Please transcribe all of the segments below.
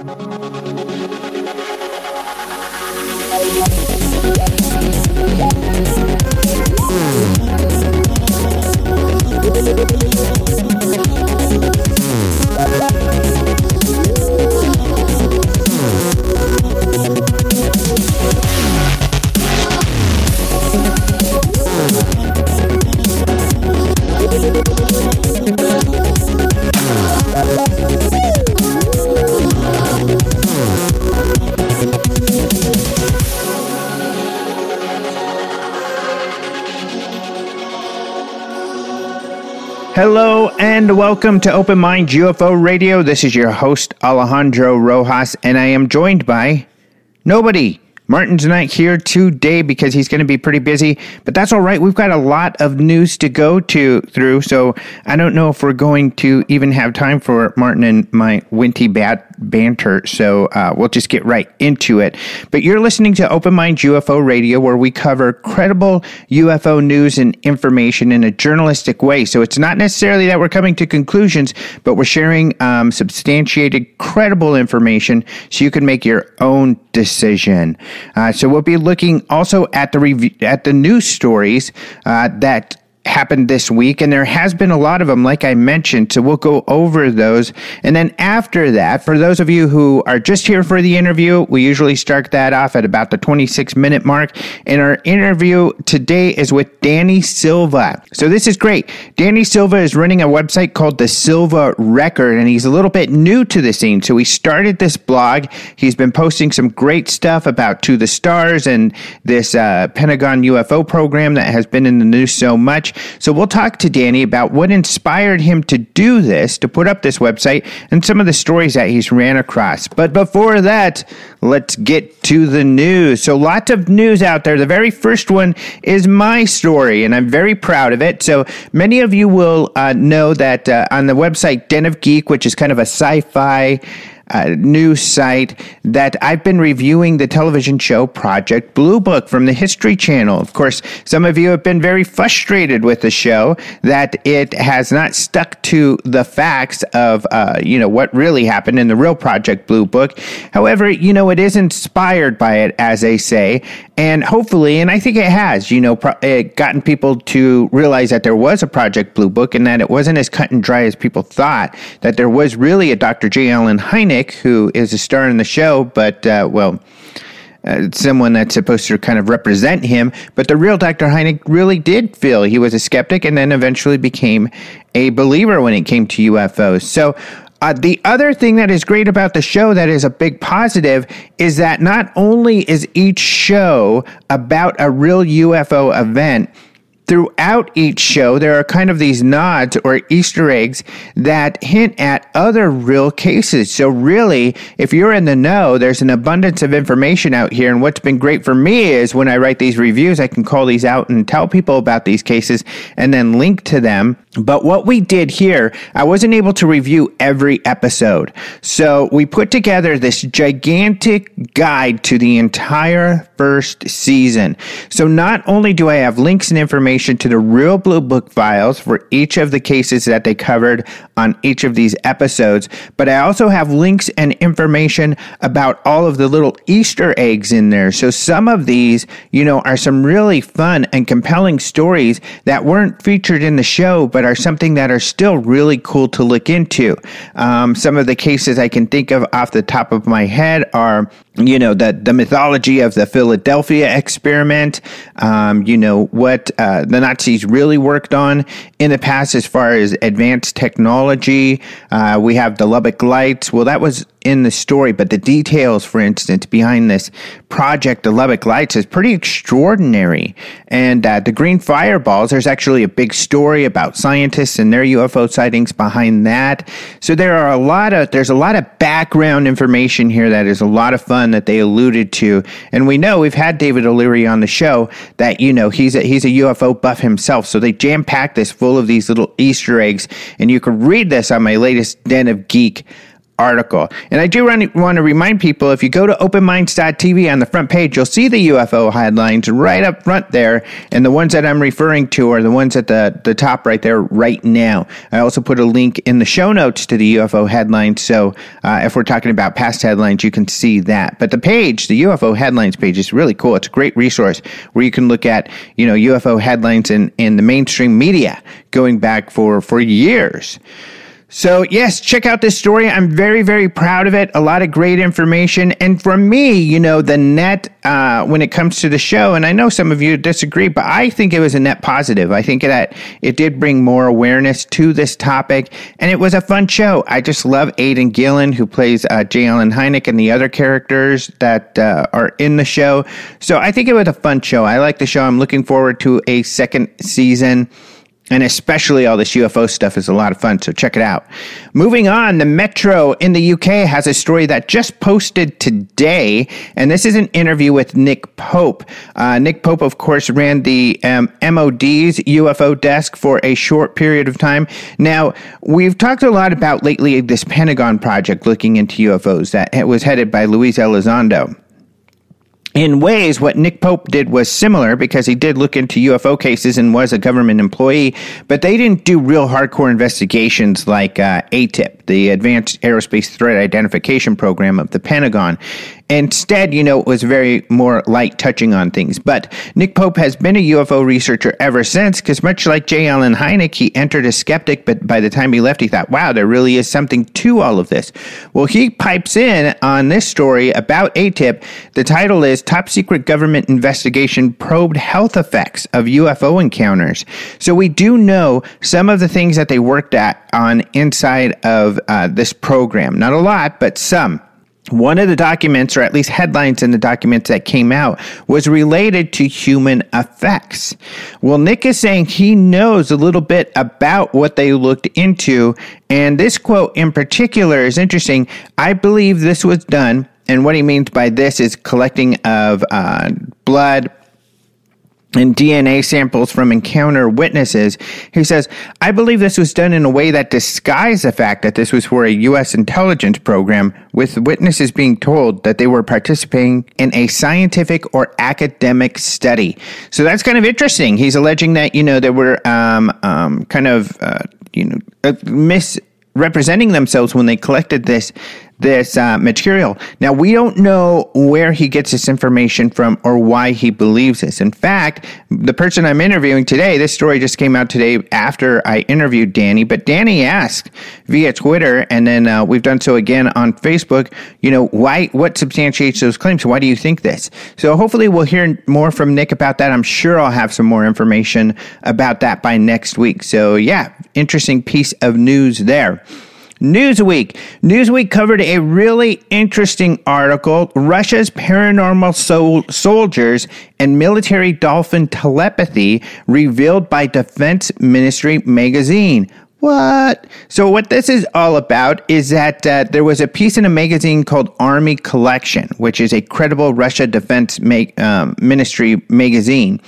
ハハハハ! Hello and welcome to Open Mind UFO Radio. This is your host, Alejandro Rojas, and I am joined by nobody. Martin's not here today because he's going to be pretty busy, but that's all right. We've got a lot of news to go to through, so I don't know if we're going to even have time for Martin and my winty bat banter. So uh, we'll just get right into it. But you're listening to Open Mind UFO Radio, where we cover credible UFO news and information in a journalistic way. So it's not necessarily that we're coming to conclusions, but we're sharing um, substantiated, credible information so you can make your own decision. Uh, so we'll be looking also at the review at the news stories uh, that happened this week, and there has been a lot of them, like I mentioned. So we'll go over those. And then after that, for those of you who are just here for the interview, we usually start that off at about the 26 minute mark. And our interview today is with Danny Silva. So this is great. Danny Silva is running a website called The Silva Record, and he's a little bit new to the scene. So he started this blog. He's been posting some great stuff about To the Stars and this uh, Pentagon UFO program that has been in the news so much. So we'll talk to Danny about what inspired him to do this, to put up this website, and some of the stories that he's ran across. But before that, let's get to the news. So lots of news out there. The very first one is my story, and I'm very proud of it. So many of you will uh, know that uh, on the website Den of Geek, which is kind of a sci-fi uh, news site that I've been reviewing the television show Project Blue Book from the History Channel. Of course, some of you have been very frustrated with the show that it has not stuck to the facts of, uh, you know, what really happened in the real Project Blue Book. However, you know, it is inspired by it, as they say, and hopefully, and I think it has, you know, pro- it gotten people to realize that there was a Project Blue Book and that it wasn't as cut and dry as people thought, that there was really a Dr. J. Allen Hynek who is a star in the show, but, uh, well, uh, someone that's supposed to kind of represent him. But the real Dr. Hynek really did feel he was a skeptic and then eventually became a believer when it came to UFOs. So, uh, the other thing that is great about the show that is a big positive is that not only is each show about a real UFO event, throughout each show, there are kind of these nods or Easter eggs that hint at other real cases. So, really, if you're in the know, there's an abundance of information out here. And what's been great for me is when I write these reviews, I can call these out and tell people about these cases and then link to them. But what we did here, I wasn't able to review every episode. So, we put together this gigantic guide to the entire first season. So, not only do I have links and information, information to the real Blue Book files for each of the cases that they covered on each of these episodes, but I also have links and information about all of the little Easter eggs in there. So some of these, you know, are some really fun and compelling stories that weren't featured in the show, but are something that are still really cool to look into. Um, some of the cases I can think of off the top of my head are you know the the mythology of the Philadelphia experiment. Um, you know what uh, the Nazis really worked on in the past as far as advanced technology. Uh, we have the Lubbock Lights. Well, that was in the story, but the details, for instance, behind this project, the Lubbock Lights, is pretty extraordinary. And uh, the Green Fireballs, there's actually a big story about scientists and their UFO sightings behind that. So there are a lot of there's a lot of background information here that is a lot of fun that they alluded to. And we know we've had David O'Leary on the show that you know he's a, he's a UFO buff himself. So they jam packed this full of these little Easter eggs, and you can read this on my latest Den of Geek article. And I do want to remind people if you go to openminds.tv on the front page, you'll see the UFO headlines right up front there. And the ones that I'm referring to are the ones at the, the top right there right now. I also put a link in the show notes to the UFO headlines. So uh, if we're talking about past headlines, you can see that. But the page, the UFO headlines page, is really cool. It's a great resource where you can look at, you know, UFO headlines in, in the mainstream media going back for, for years. So, yes, check out this story. I'm very, very proud of it. A lot of great information. And for me, you know, the net, uh, when it comes to the show, and I know some of you disagree, but I think it was a net positive. I think that it did bring more awareness to this topic, and it was a fun show. I just love Aidan Gillen, who plays uh, J. Allen Hynek, and the other characters that uh, are in the show. So, I think it was a fun show. I like the show. I'm looking forward to a second season and especially all this UFO stuff is a lot of fun, so check it out. Moving on, the Metro in the UK has a story that just posted today, and this is an interview with Nick Pope. Uh, Nick Pope, of course, ran the um, MOD's UFO desk for a short period of time. Now, we've talked a lot about lately this Pentagon project looking into UFOs that was headed by Luis Elizondo in ways, what Nick Pope did was similar because he did look into UFO cases and was a government employee, but they didn't do real hardcore investigations like uh, ATIP, the Advanced Aerospace Threat Identification Program of the Pentagon. Instead, you know, it was very more light touching on things. But Nick Pope has been a UFO researcher ever since, because much like J. Allen Hynek, he entered a skeptic, but by the time he left, he thought, wow, there really is something to all of this. Well, he pipes in on this story about ATIP. The title is Top Secret Government Investigation Probed Health Effects of UFO Encounters. So we do know some of the things that they worked at on inside of uh, this program. Not a lot, but some one of the documents, or at least headlines in the documents that came out, was related to human effects. Well, Nick is saying he knows a little bit about what they looked into, and this quote in particular is interesting. I believe this was done, and what he means by this is collecting of uh, blood, and DNA samples from encounter witnesses. He says, I believe this was done in a way that disguised the fact that this was for a U.S. intelligence program, with witnesses being told that they were participating in a scientific or academic study. So that's kind of interesting. He's alleging that, you know, there were um, um, kind of, uh, you know, uh, misrepresenting themselves when they collected this this uh, material. Now, we don't know where he gets this information from or why he believes this. In fact, the person I'm interviewing today, this story just came out today after I interviewed Danny, but Danny asked via Twitter, and then uh, we've done so again on Facebook, you know, why, what substantiates those claims? Why do you think this? So hopefully we'll hear more from Nick about that. I'm sure I'll have some more information about that by next week. So, yeah, interesting piece of news there. Newsweek. Newsweek covered a really interesting article Russia's paranormal sol- soldiers and military dolphin telepathy revealed by Defense Ministry magazine. What? So, what this is all about is that uh, there was a piece in a magazine called Army Collection, which is a credible Russia Defense ma- um, Ministry magazine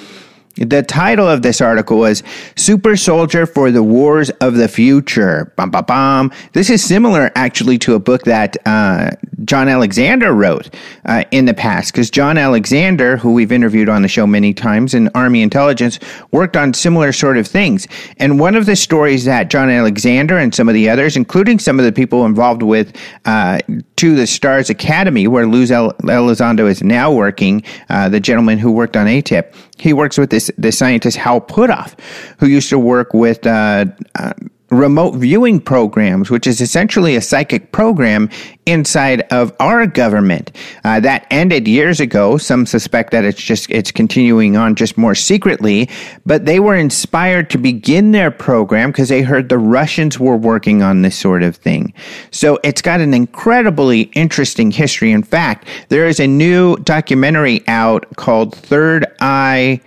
the title of this article was Super Soldier for the Wars of the Future. Bum, bum, bum. This is similar actually to a book that uh, John Alexander wrote uh, in the past, because John Alexander, who we've interviewed on the show many times in Army Intelligence, worked on similar sort of things. And one of the stories that John Alexander and some of the others, including some of the people involved with uh, To the Stars Academy, where Lou Elizondo is now working, uh, the gentleman who worked on ATIP, he works with this this scientist Hal Puthoff, who used to work with uh, uh, remote viewing programs, which is essentially a psychic program inside of our government. Uh, that ended years ago. Some suspect that it's just it's continuing on just more secretly, but they were inspired to begin their program because they heard the Russians were working on this sort of thing. So it's got an incredibly interesting history. In fact, there is a new documentary out called Third Eye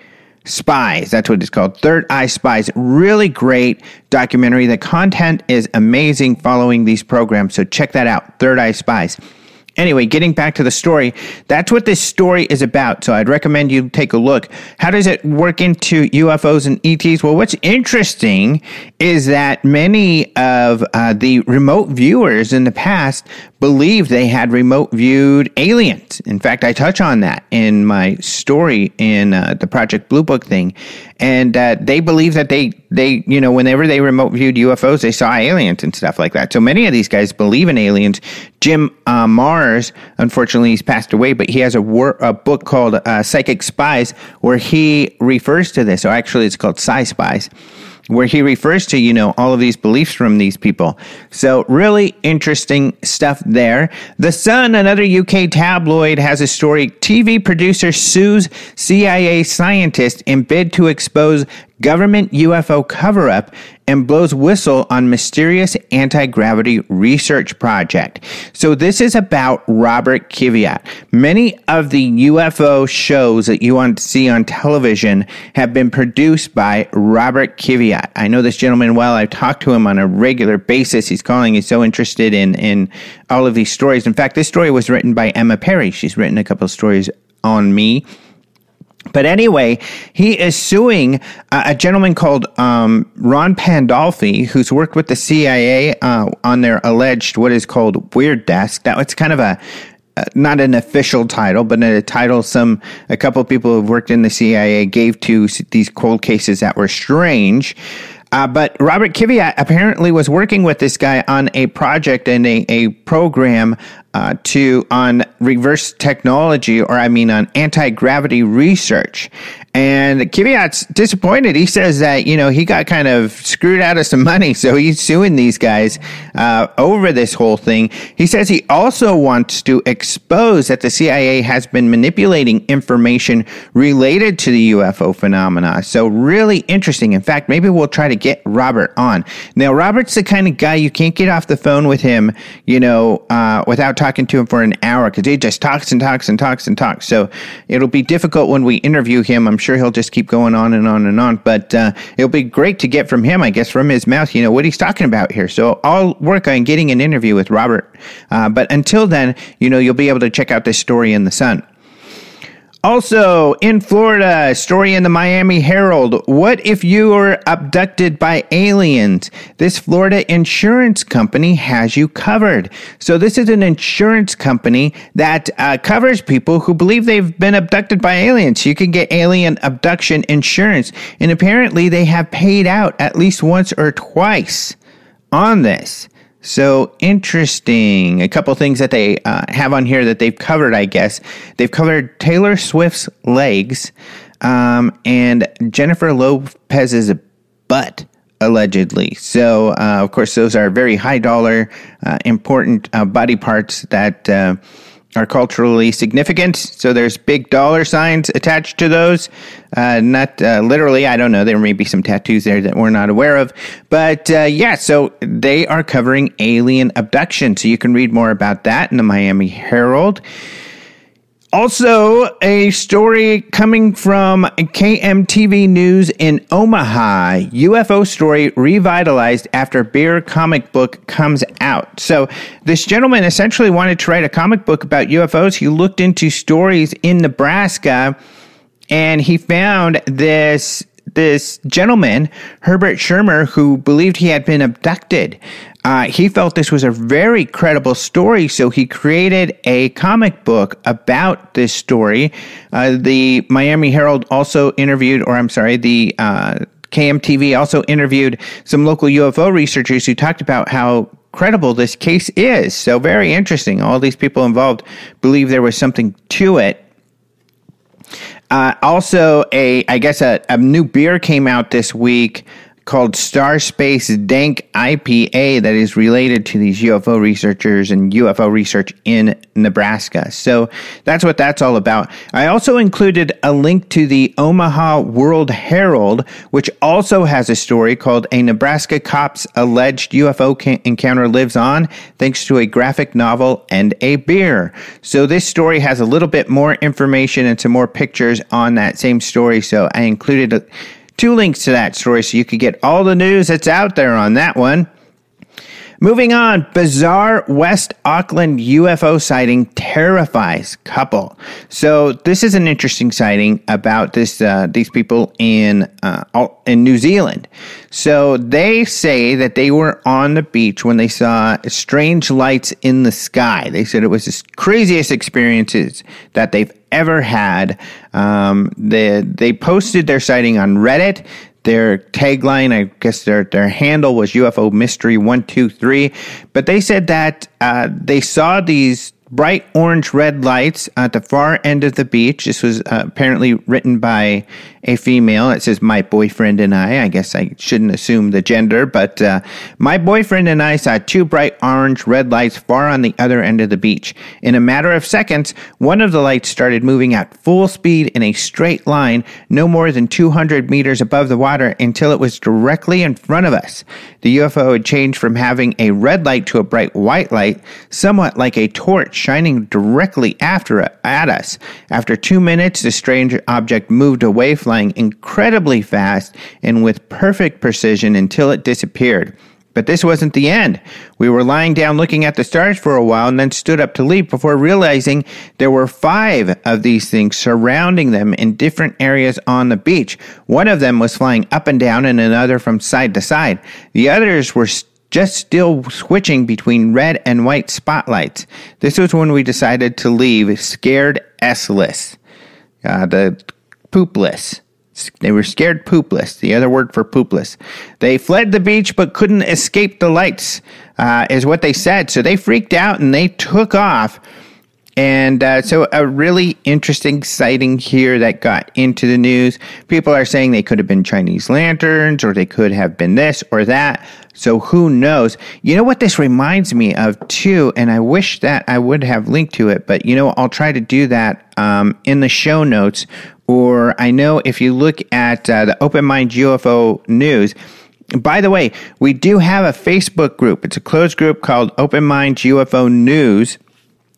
Spies. That's what it's called. Third Eye Spies. Really great documentary. The content is amazing following these programs. So check that out. Third Eye Spies. Anyway, getting back to the story, that's what this story is about. So I'd recommend you take a look. How does it work into UFOs and ETs? Well, what's interesting is that many of uh, the remote viewers in the past believed they had remote viewed aliens. In fact, I touch on that in my story in uh, the Project Blue Book thing, and uh, they believe that they they you know whenever they remote viewed UFOs, they saw aliens and stuff like that. So many of these guys believe in aliens. Jim uh, Marrs, unfortunately, he's passed away, but he has a, wor- a book called uh, Psychic Spies where he refers to this. Or actually, it's called Psi Spies where he refers to, you know, all of these beliefs from these people. So, really interesting stuff there. The Sun, another UK tabloid, has a story TV producer sues CIA scientist in bid to expose government UFO cover up and blows whistle on mysterious anti gravity research project. So, this is about Robert Kiviat. Many of the UFO shows that you want to see on television have been produced by Robert Kiviat. I know this gentleman well. I've talked to him on a regular basis. He's calling, he's so interested in, in all of these stories. In fact, this story was written by Emma Parry. She's written a couple of stories on me but anyway, he is suing uh, a gentleman called um, Ron Pandolfi, who's worked with the CIA uh, on their alleged what is called Weird Desk. That was kind of a uh, not an official title, but a title some a couple of people who've worked in the CIA gave to these cold cases that were strange. Uh, but Robert Kiviat apparently was working with this guy on a project and a, a program uh, to on reverse technology, or I mean on anti gravity research. And Kiviat's disappointed. He says that you know he got kind of screwed out of some money, so he's suing these guys uh, over this whole thing. He says he also wants to expose that the CIA has been manipulating information related to the UFO phenomena. So really interesting. In fact, maybe we'll try to get Robert on. Now, Robert's the kind of guy you can't get off the phone with him, you know, uh, without talking to him for an hour because he just talks and talks and talks and talks. So it'll be difficult when we interview him. I'm sure he'll just keep going on and on and on. But uh, it'll be great to get from him, I guess, from his mouth, you know, what he's talking about here. So I'll work on getting an interview with Robert. Uh, but until then, you know, you'll be able to check out this story in the Sun. Also, in Florida, story in the Miami Herald. What if you were abducted by aliens? This Florida insurance company has you covered. So, this is an insurance company that uh, covers people who believe they've been abducted by aliens. You can get alien abduction insurance. And apparently, they have paid out at least once or twice on this. So interesting. A couple things that they uh, have on here that they've covered, I guess. They've covered Taylor Swift's legs um, and Jennifer Lopez's butt, allegedly. So, uh, of course, those are very high dollar, uh, important uh, body parts that uh, are culturally significant. So there's big dollar signs attached to those. Uh, not uh, literally, I don't know. There may be some tattoos there that we're not aware of. But uh, yeah, so they are covering alien abduction. So you can read more about that in the Miami Herald. Also, a story coming from KMTV News in Omaha. UFO story revitalized after Beer comic book comes out. So, this gentleman essentially wanted to write a comic book about UFOs. He looked into stories in Nebraska and he found this this gentleman, Herbert Schirmer, who believed he had been abducted. Uh, he felt this was a very credible story, so he created a comic book about this story. Uh, the Miami Herald also interviewed, or I'm sorry, the uh, KMTV also interviewed some local UFO researchers who talked about how credible this case is. So, very interesting. All these people involved believe there was something to it. Uh, also, a I guess a, a new beer came out this week called Star Space Dank IPA that is related to these UFO researchers and UFO research in Nebraska. So that's what that's all about. I also included a link to the Omaha World Herald, which also has a story called A Nebraska Cop's Alleged UFO Encounter Lives On, thanks to a graphic novel and a beer. So this story has a little bit more information and some more pictures on that same story. So I included a two links to that story so you could get all the news that's out there on that one. Moving on, bizarre West Auckland UFO sighting terrifies couple. So this is an interesting sighting about this uh, these people in uh, in New Zealand. So they say that they were on the beach when they saw strange lights in the sky. They said it was the craziest experiences that they've ever had. Um, they they posted their sighting on Reddit. Their tagline, I guess their, their handle was UFO Mystery 123. But they said that uh, they saw these bright orange red lights at the far end of the beach. This was uh, apparently written by a female. It says, My boyfriend and I. I guess I shouldn't assume the gender, but uh, my boyfriend and I saw two bright orange red lights far on the other end of the beach. In a matter of seconds, one of the lights started moving at full speed in a straight line, no more than 200 meters above the water, until it was directly in front of us. The UFO had changed from having a red light to a bright white light, somewhat like a torch shining directly after at us. After two minutes, the strange object moved away, flying incredibly fast and with perfect precision until it disappeared. But this wasn't the end. We were lying down looking at the stars for a while and then stood up to leave before realizing there were five of these things surrounding them in different areas on the beach. One of them was flying up and down and another from side to side. The others were just still switching between red and white spotlights. This was when we decided to leave scared S-less, uh, the poopless. They were scared poopless, the other word for poopless. They fled the beach but couldn't escape the lights, uh, is what they said. So they freaked out and they took off. And uh, so, a really interesting sighting here that got into the news. People are saying they could have been Chinese lanterns, or they could have been this or that. So, who knows? You know what this reminds me of, too? And I wish that I would have linked to it, but you know, I'll try to do that um, in the show notes. Or I know if you look at uh, the Open Mind UFO News, by the way, we do have a Facebook group. It's a closed group called Open Mind UFO News.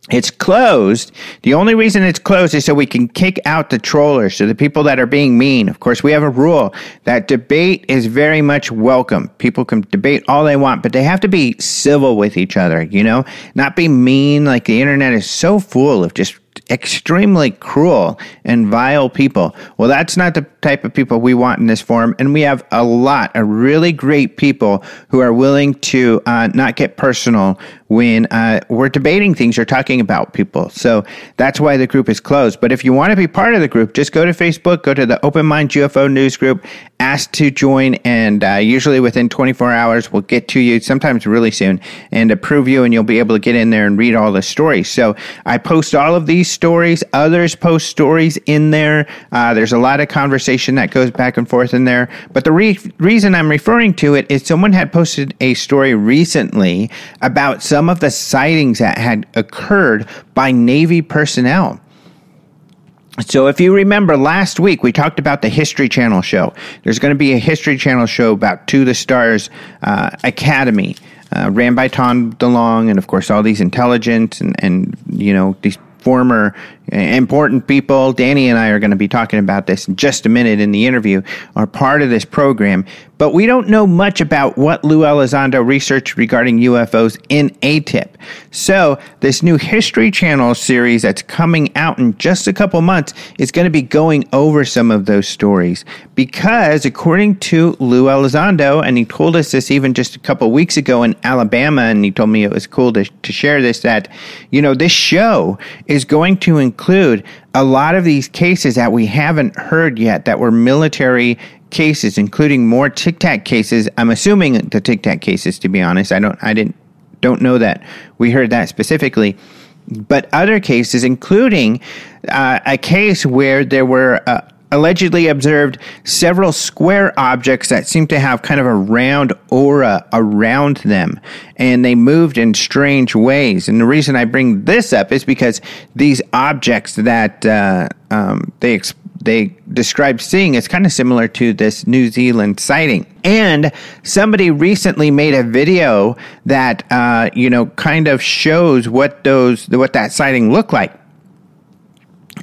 It's closed. The only reason it's closed is so we can kick out the trollers, so the people that are being mean. Of course, we have a rule that debate is very much welcome. People can debate all they want, but they have to be civil with each other, you know? Not be mean. Like the internet is so full of just extremely cruel and vile people. Well, that's not the type of people we want in this forum. And we have a lot of really great people who are willing to uh, not get personal when uh, we're debating things or talking about people. So that's why the group is closed. But if you want to be part of the group, just go to Facebook, go to the Open Mind UFO News Group, ask to join, and uh, usually within 24 hours, we'll get to you, sometimes really soon, and approve you, and you'll be able to get in there and read all the stories. So I post all of these stories, others post stories in there. Uh, there's a lot of conversation that goes back and forth in there. But the re- reason I'm referring to it is someone had posted a story recently about some some of the sightings that had occurred by Navy personnel. So, if you remember last week, we talked about the History Channel show. There's going to be a History Channel show about To the Stars uh, Academy, uh, ran by Tom DeLonge, and of course, all these intelligent and, and you know, these former important people, Danny and I are going to be talking about this in just a minute in the interview, are part of this program. But we don't know much about what Lou Elizondo researched regarding UFOs in ATIP. So, this new History Channel series that's coming out in just a couple months is going to be going over some of those stories. Because, according to Lou Elizondo, and he told us this even just a couple weeks ago in Alabama, and he told me it was cool to, to share this, that, you know, this show is going to include include a lot of these cases that we haven't heard yet that were military cases, including more Tic Tac cases. I'm assuming the Tic Tac cases, to be honest. I don't, I didn't, don't know that we heard that specifically, but other cases, including uh, a case where there were. Uh, allegedly observed several square objects that seemed to have kind of a round aura around them, and they moved in strange ways. And the reason I bring this up is because these objects that uh, um, they they described seeing is kind of similar to this New Zealand sighting. And somebody recently made a video that uh, you know kind of shows what those what that sighting looked like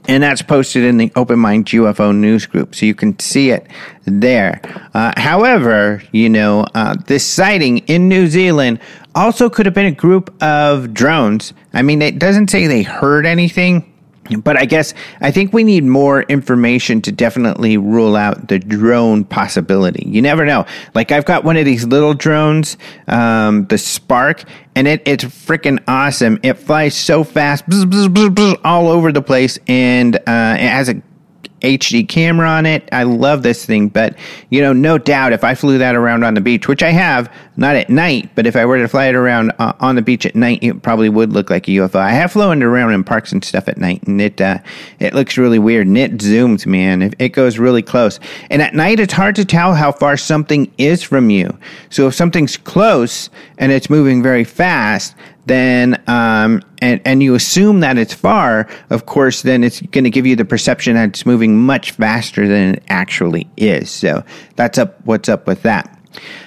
and that's posted in the Open Mind UFO news group, so you can see it there. Uh, however, you know, uh, this sighting in New Zealand Also, could have been a group of drones. I mean, it doesn't say they heard anything, but I guess I think we need more information to definitely rule out the drone possibility. You never know. Like I've got one of these little drones, um, the Spark, and it, it's freaking awesome. It flies so fast, bzz, bzz, bzz, all over the place, and uh, it has a HD camera on it. I love this thing, but you know, no doubt if I flew that around on the beach, which I have, not at night, but if I were to fly it around uh, on the beach at night, it probably would look like a UFO. I have flown it around in parks and stuff at night, and it uh, it looks really weird, and it zooms, man. It, it goes really close, and at night it's hard to tell how far something is from you. So if something's close and it's moving very fast, then um, and and you assume that it's far, of course, then it's going to give you the perception that it's moving much faster than it actually is. So that's up. What's up with that?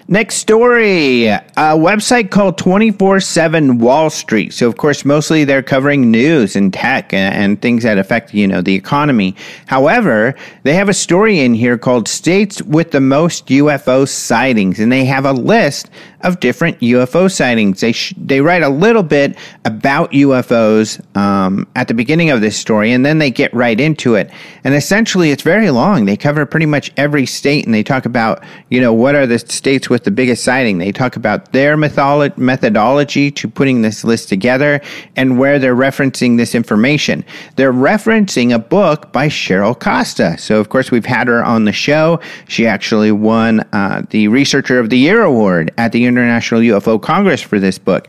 Next story a website called 24 7 Wall Street. So, of course, mostly they're covering news and tech and, and, things that affect, you know, the economy. However, they have a story in here called States with the Most UFO Sightings, and they have a list of different UFO sightings. They, sh- they write a little bit about UFOs um, at the beginning of this story, and then they get right into it. And essentially, it's very long. They cover pretty much every state, and they talk about, you know, what are the states with the biggest sighting. They talk about their method- methodology to putting this list together and where they're referencing this information. They're referencing a book by Cheryl Costa. So, of course, we've had her on the show. She actually won uh, the Researcher of the Year award at the International UFO Congress for this book.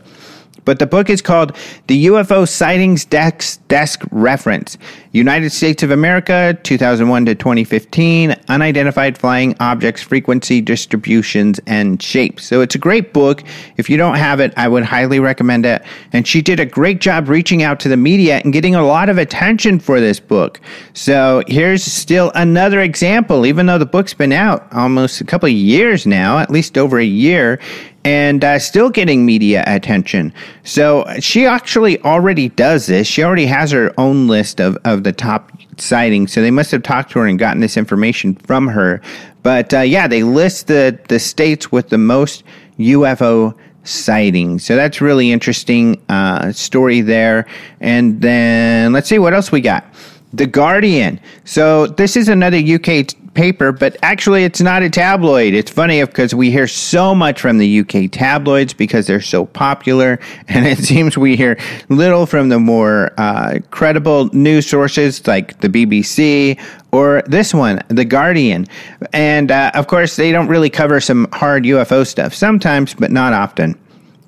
But the book is called The UFO Sightings Desk, Desk Reference United States of America, 2001 to 2015, Unidentified Flying Objects, Frequency, Distributions, and Shapes. So it's a great book. If you don't have it, I would highly recommend it. And she did a great job reaching out to the media and getting a lot of attention for this book. So here's still another example, even though the book's been out almost a couple of years now, at least over a year and uh, still getting media attention. So she actually already does this. She already has her own list of, of the top sightings. So they must have talked to her and gotten this information from her. But uh, yeah, they list the, the states with the most UFO sightings. So that's really interesting uh, story there. And then let's see what else we got. The Guardian. So this is another UK paper, but actually it's not a tabloid. It's funny because we hear so much from the UK tabloids because they're so popular, and it seems we hear little from the more uh, credible news sources like the BBC or this one, The Guardian. And uh, of course, they don't really cover some hard UFO stuff sometimes, but not often.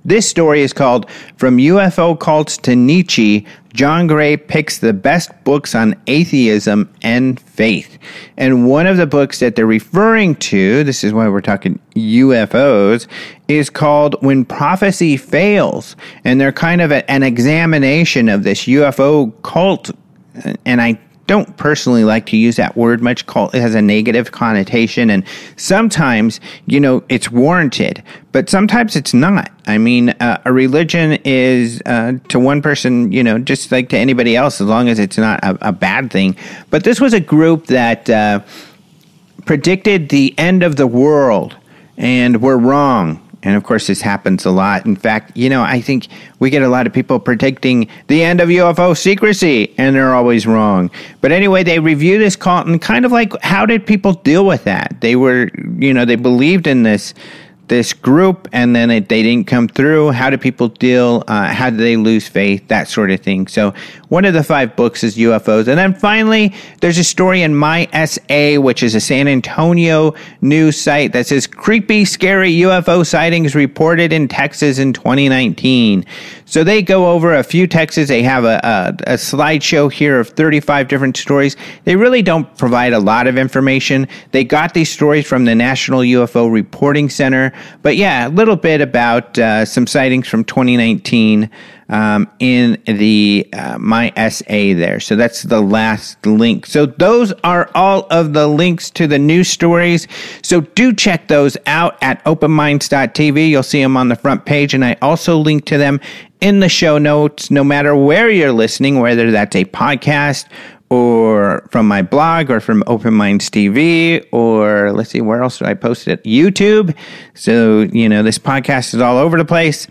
This story is called From UFO Cults to Nietzsche. John Gray picks the best books on atheism and faith. And one of the books that they're referring to, this is why we're talking UFOs, is called When Prophecy Fails. And they're kind of a, an examination of this UFO cult. Uh, and I don't personally like to use that word much. It has a negative connotation, and sometimes you know it's warranted, but sometimes it's not. I mean, uh, a religion is uh, to one person, you know, just like to anybody else, as long as it's not a, a bad thing. But this was a group that uh, predicted the end of the world, and were wrong. And of course, this happens a lot. In fact, you know, I think we get a lot of people predicting the end of UFO secrecy, and they're always wrong. But anyway, they review this call and kind of like, how did people deal with that? They were, you know, they believed in this this group and then it, they didn't come through? How do people deal? Uh, how do they lose faith? That sort of thing. So, one of the five books is UFOs. And then finally, there's a story in My SA, which is a San Antonio news site that says creepy, scary UFO sightings reported in Texas in 2019. So they go over a few Texas. They have a, a, a, slideshow here of 35 different stories. They really don't provide a lot of information. They got these stories from the National UFO Reporting Center. But yeah, a little bit about uh, some sightings from 2019 um, in the uh, my SA there. So that's the last link. So those are all of the links to the news stories. So do check those out at openminds.tv. You'll see them on the front page, and I also link to them in the show notes, no matter where you're listening, whether that's a podcast or from my blog or from Open Minds TV or let's see, where else do I post it? YouTube. So, you know, this podcast is all over the place.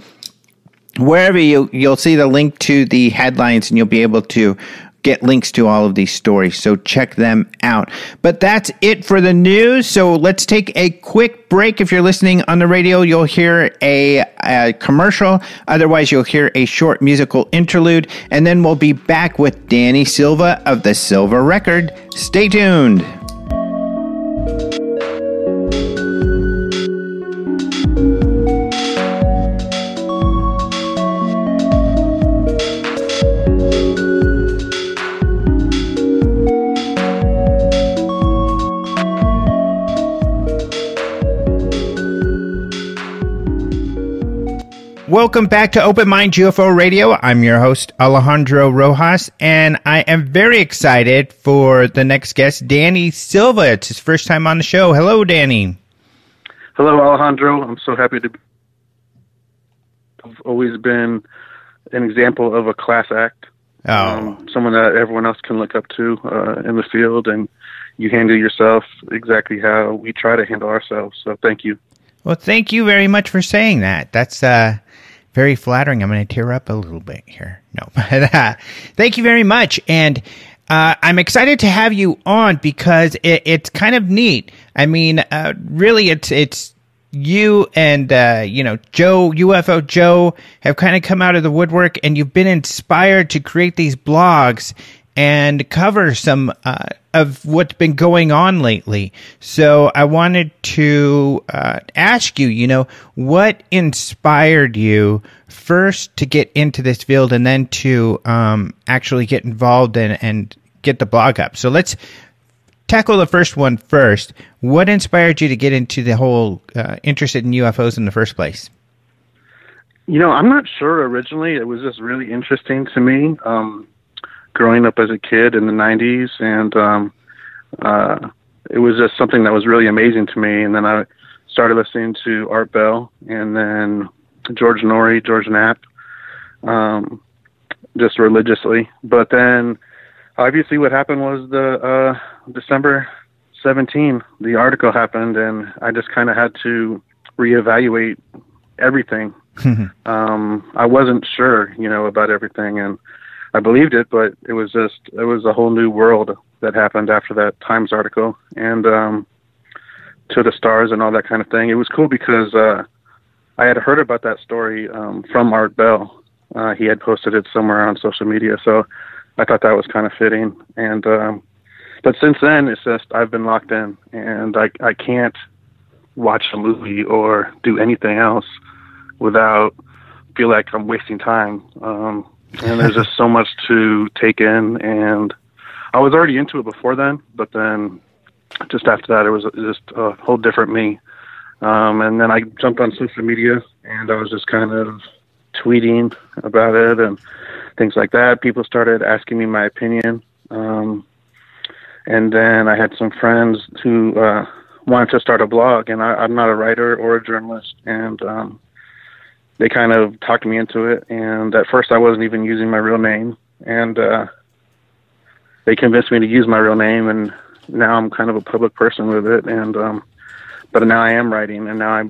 wherever you you'll see the link to the headlines and you'll be able to get links to all of these stories. So check them out. But that's it for the news. So let's take a quick break. If you're listening on the radio, you'll hear a, a, commercial. Otherwise, you'll hear a short musical interlude. And then we'll be back with Danny Silva of the Silva Record. Stay tuned. Welcome back to Open Mind UFO Radio. I'm your host, Alejandro Rojas, and I am very excited for the next guest, Danny Silva. It's his first time on the show. Hello, Danny. Hello, Alejandro. I'm so happy to be. I've always been an example of a class act. Oh. Um, someone that everyone else can look up to uh, in the field, and you handle yourself exactly how we try to handle ourselves. So thank you. Well, thank you very much for saying that. That's uh, very flattering. I'm going to tear up a little bit here. No, uh, thank you very much. And uh, I'm excited to have you on because it, it's kind of neat. I mean, uh, really, it's it's you and uh, you know Joe UFO Joe have kind of come out of the woodwork, and you've been inspired to create these blogs and cover some uh, of what's been going on lately. So I wanted to uh, ask you, you know, what inspired you first to get into this field and then to um, actually get involved in, and get the blog up. So let's tackle the first one first. What inspired you to get into the whole uh, interested in UFOs in the first place? You know, I'm not sure originally. It was just really interesting to me. Um, growing up as a kid in the 90s, and um, uh, it was just something that was really amazing to me. And then I started listening to Art Bell, and then George Noory, George Knapp, um, just religiously. But then, obviously, what happened was the uh, December 17, the article happened, and I just kind of had to reevaluate everything. um, I wasn't sure, you know, about everything, and I believed it, but it was just it was a whole new world that happened after that Times article and um, to the stars and all that kind of thing. It was cool because uh, I had heard about that story um, from Art Bell. Uh, he had posted it somewhere on social media, so I thought that was kind of fitting. And um, but since then, it's just I've been locked in, and I I can't watch a movie or do anything else without feel like I'm wasting time. Um, and there's just so much to take in. And I was already into it before then, but then just after that, it was just a whole different me. Um, and then I jumped on social media, and I was just kind of tweeting about it and things like that. People started asking me my opinion. Um, and then I had some friends who uh, wanted to start a blog, and I, I'm not a writer or a journalist, and um, they kind of talked me into it. And at first, I wasn't even using my real name, and uh, they convinced me to use my real name. And now I'm kind of a public person with it. And um, but now I am writing, and now I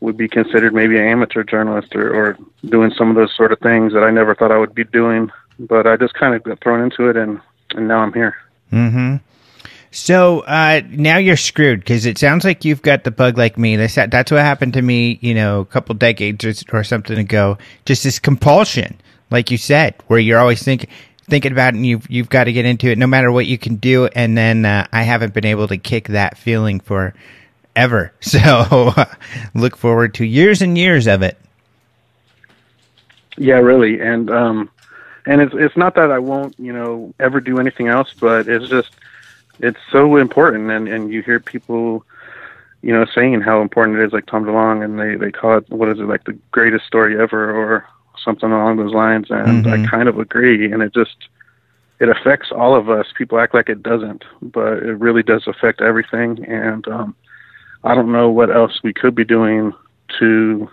would be considered maybe an amateur journalist or, or doing some of those sort of things that I never thought I would be doing. But I just kind of got thrown into it, and and now I'm here. Hmm. So uh, now you're screwed because it sounds like you've got the bug like me. That's that's what happened to me, you know, a couple decades or, something ago. Just this compulsion, like you said, where you're always thinking thinking about it and you've you've got to get into it, no matter what you can do. And then uh, I haven't been able to kick that feeling for ever. So look forward to years and years of it. Yeah, really, and um, and it's it's not that I won't, you know, ever do anything else, but it's just it's so important, and and you hear people, you know, saying how important it is, like Tom DeLonge, and they they call it what is it like the greatest story ever, or something along those lines, and mm-hmm. I kind of agree, and it just it affects all of us. People act like it doesn't, but it really does affect everything, and um, I don't know what else we could be doing to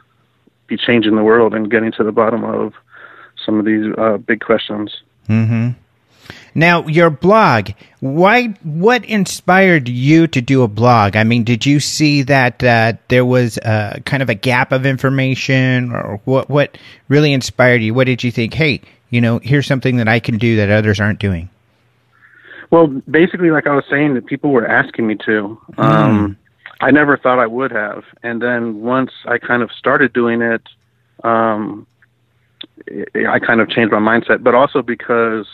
be changing the world and getting to the bottom of some of these uh, big questions. Mm-hmm. Now, your blog, why, what inspired you to do a blog? I mean, did you see that uh, there was a, kind of a gap of information or what, what really inspired you? What did you think, hey, you know, here's something that I can do that others aren't doing? Well, basically, like I was saying, that people were asking me to. Mm. Um, I never thought I would have. And then once I kind of started doing it, um, I kind of changed my mindset, but also because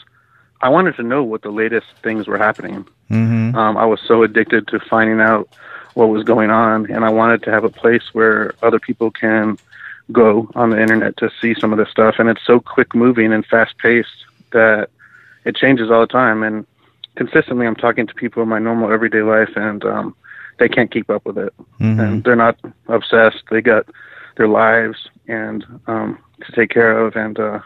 I wanted to know what the latest things were happening. Mm-hmm. Um, I was so addicted to finding out what was going on, and I wanted to have a place where other people can go on the internet to see some of this stuff. And it's so quick moving and fast paced that it changes all the time. And consistently, I'm talking to people in my normal everyday life, and um, they can't keep up with it, mm-hmm. and they're not obsessed. They got their lives and um, to take care of, and uh,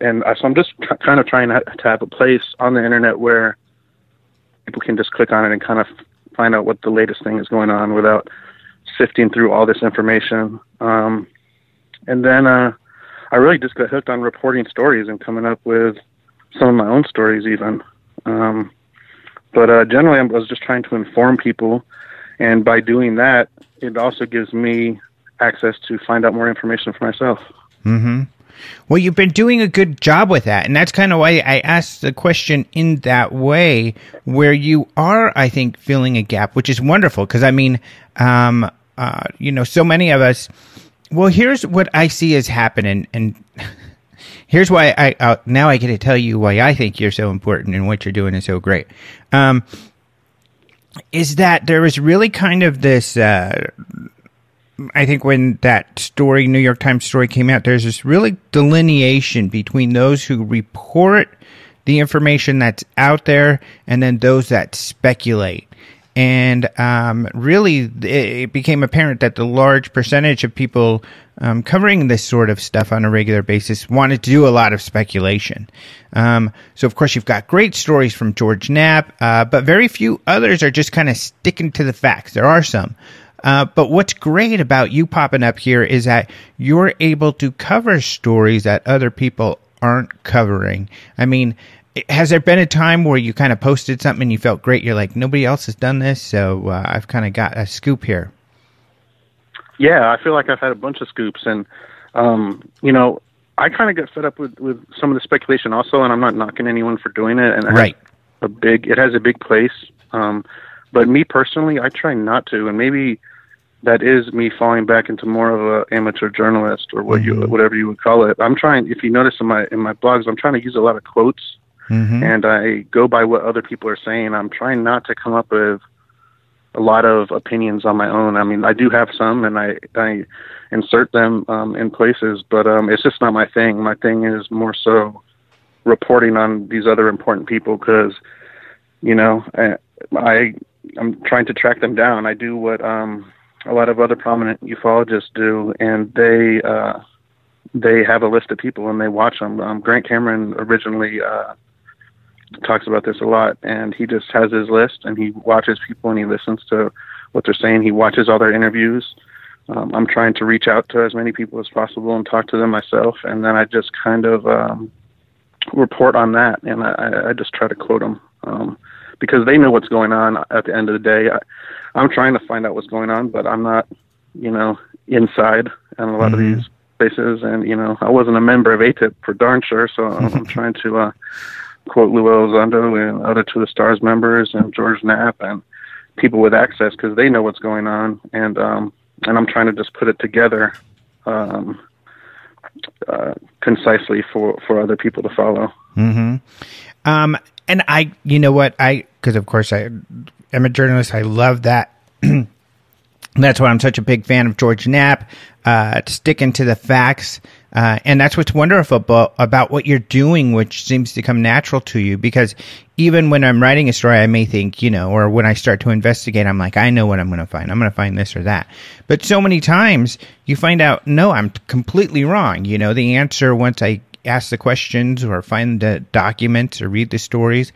and so I'm just kind of trying to have a place on the internet where people can just click on it and kind of find out what the latest thing is going on without sifting through all this information. Um, and then uh, I really just got hooked on reporting stories and coming up with some of my own stories, even. Um, but uh, generally, I was just trying to inform people, and by doing that, it also gives me access to find out more information for myself. Mm-hmm. Well, you've been doing a good job with that. And that's kind of why I asked the question in that way, where you are, I think, filling a gap, which is wonderful. Because, I mean, um, uh, you know, so many of us, well, here's what I see is happening. And here's why I, uh, now I get to tell you why I think you're so important and what you're doing is so great. Um, is that there is really kind of this uh, I think when that story, New York Times story came out, there's this really delineation between those who report the information that's out there and then those that speculate. And um, really, it became apparent that the large percentage of people um, covering this sort of stuff on a regular basis wanted to do a lot of speculation. Um, so, of course, you've got great stories from George Knapp, uh, but very few others are just kind of sticking to the facts. There are some. Uh, but what's great about you popping up here is that you're able to cover stories that other people aren't covering. I mean, has there been a time where you kind of posted something and you felt great? You're like, nobody else has done this, so uh, I've kind of got a scoop here. Yeah, I feel like I've had a bunch of scoops, and um, you know, I kind of get fed up with with some of the speculation also, and I'm not knocking anyone for doing it. And it right, a big, it has a big place. Um, but me personally, I try not to, and maybe that is me falling back into more of a amateur journalist or what mm-hmm. you whatever you would call it. I'm trying. If you notice in my in my blogs, I'm trying to use a lot of quotes, mm-hmm. and I go by what other people are saying. I'm trying not to come up with a lot of opinions on my own. I mean, I do have some, and I I insert them um, in places, but um, it's just not my thing. My thing is more so reporting on these other important people because you know I, I I'm trying to track them down. I do what um a lot of other prominent ufologists do, and they uh, they have a list of people and they watch them. Um, Grant Cameron originally uh, talks about this a lot, and he just has his list and he watches people and he listens to what they're saying. He watches all their interviews. Um, I'm trying to reach out to as many people as possible and talk to them myself, and then I just kind of um, report on that, and I, I just try to quote them um, because they know what's going on at the end of the day. I, I'm trying to find out what's going on, but I'm not, you know, inside in a lot mm-hmm. of these places. And, you know, I wasn't a member of ATIP for darn sure. So I'm trying to uh, quote Lou Elizondo and other To the Stars members and George Knapp and people with access because they know what's going on. And, um, and I'm trying to just put it together um, uh, concisely for, for other people to follow. Mm-hmm. Um, and I, you know what, I because of course I am a journalist. I love that. that's why I'm such a big fan of George Knapp, uh, sticking to the facts. Uh, and that's what's wonderful about, about what you're doing, which seems to come natural to you. Because even when I'm writing a story, I may think, you know, or when I start to investigate, I'm like, I know what I'm going to find. I'm going to find this or that. But so many times you find out, no, I'm completely wrong. You know, the answer once I ask the questions or find the documents or read the stories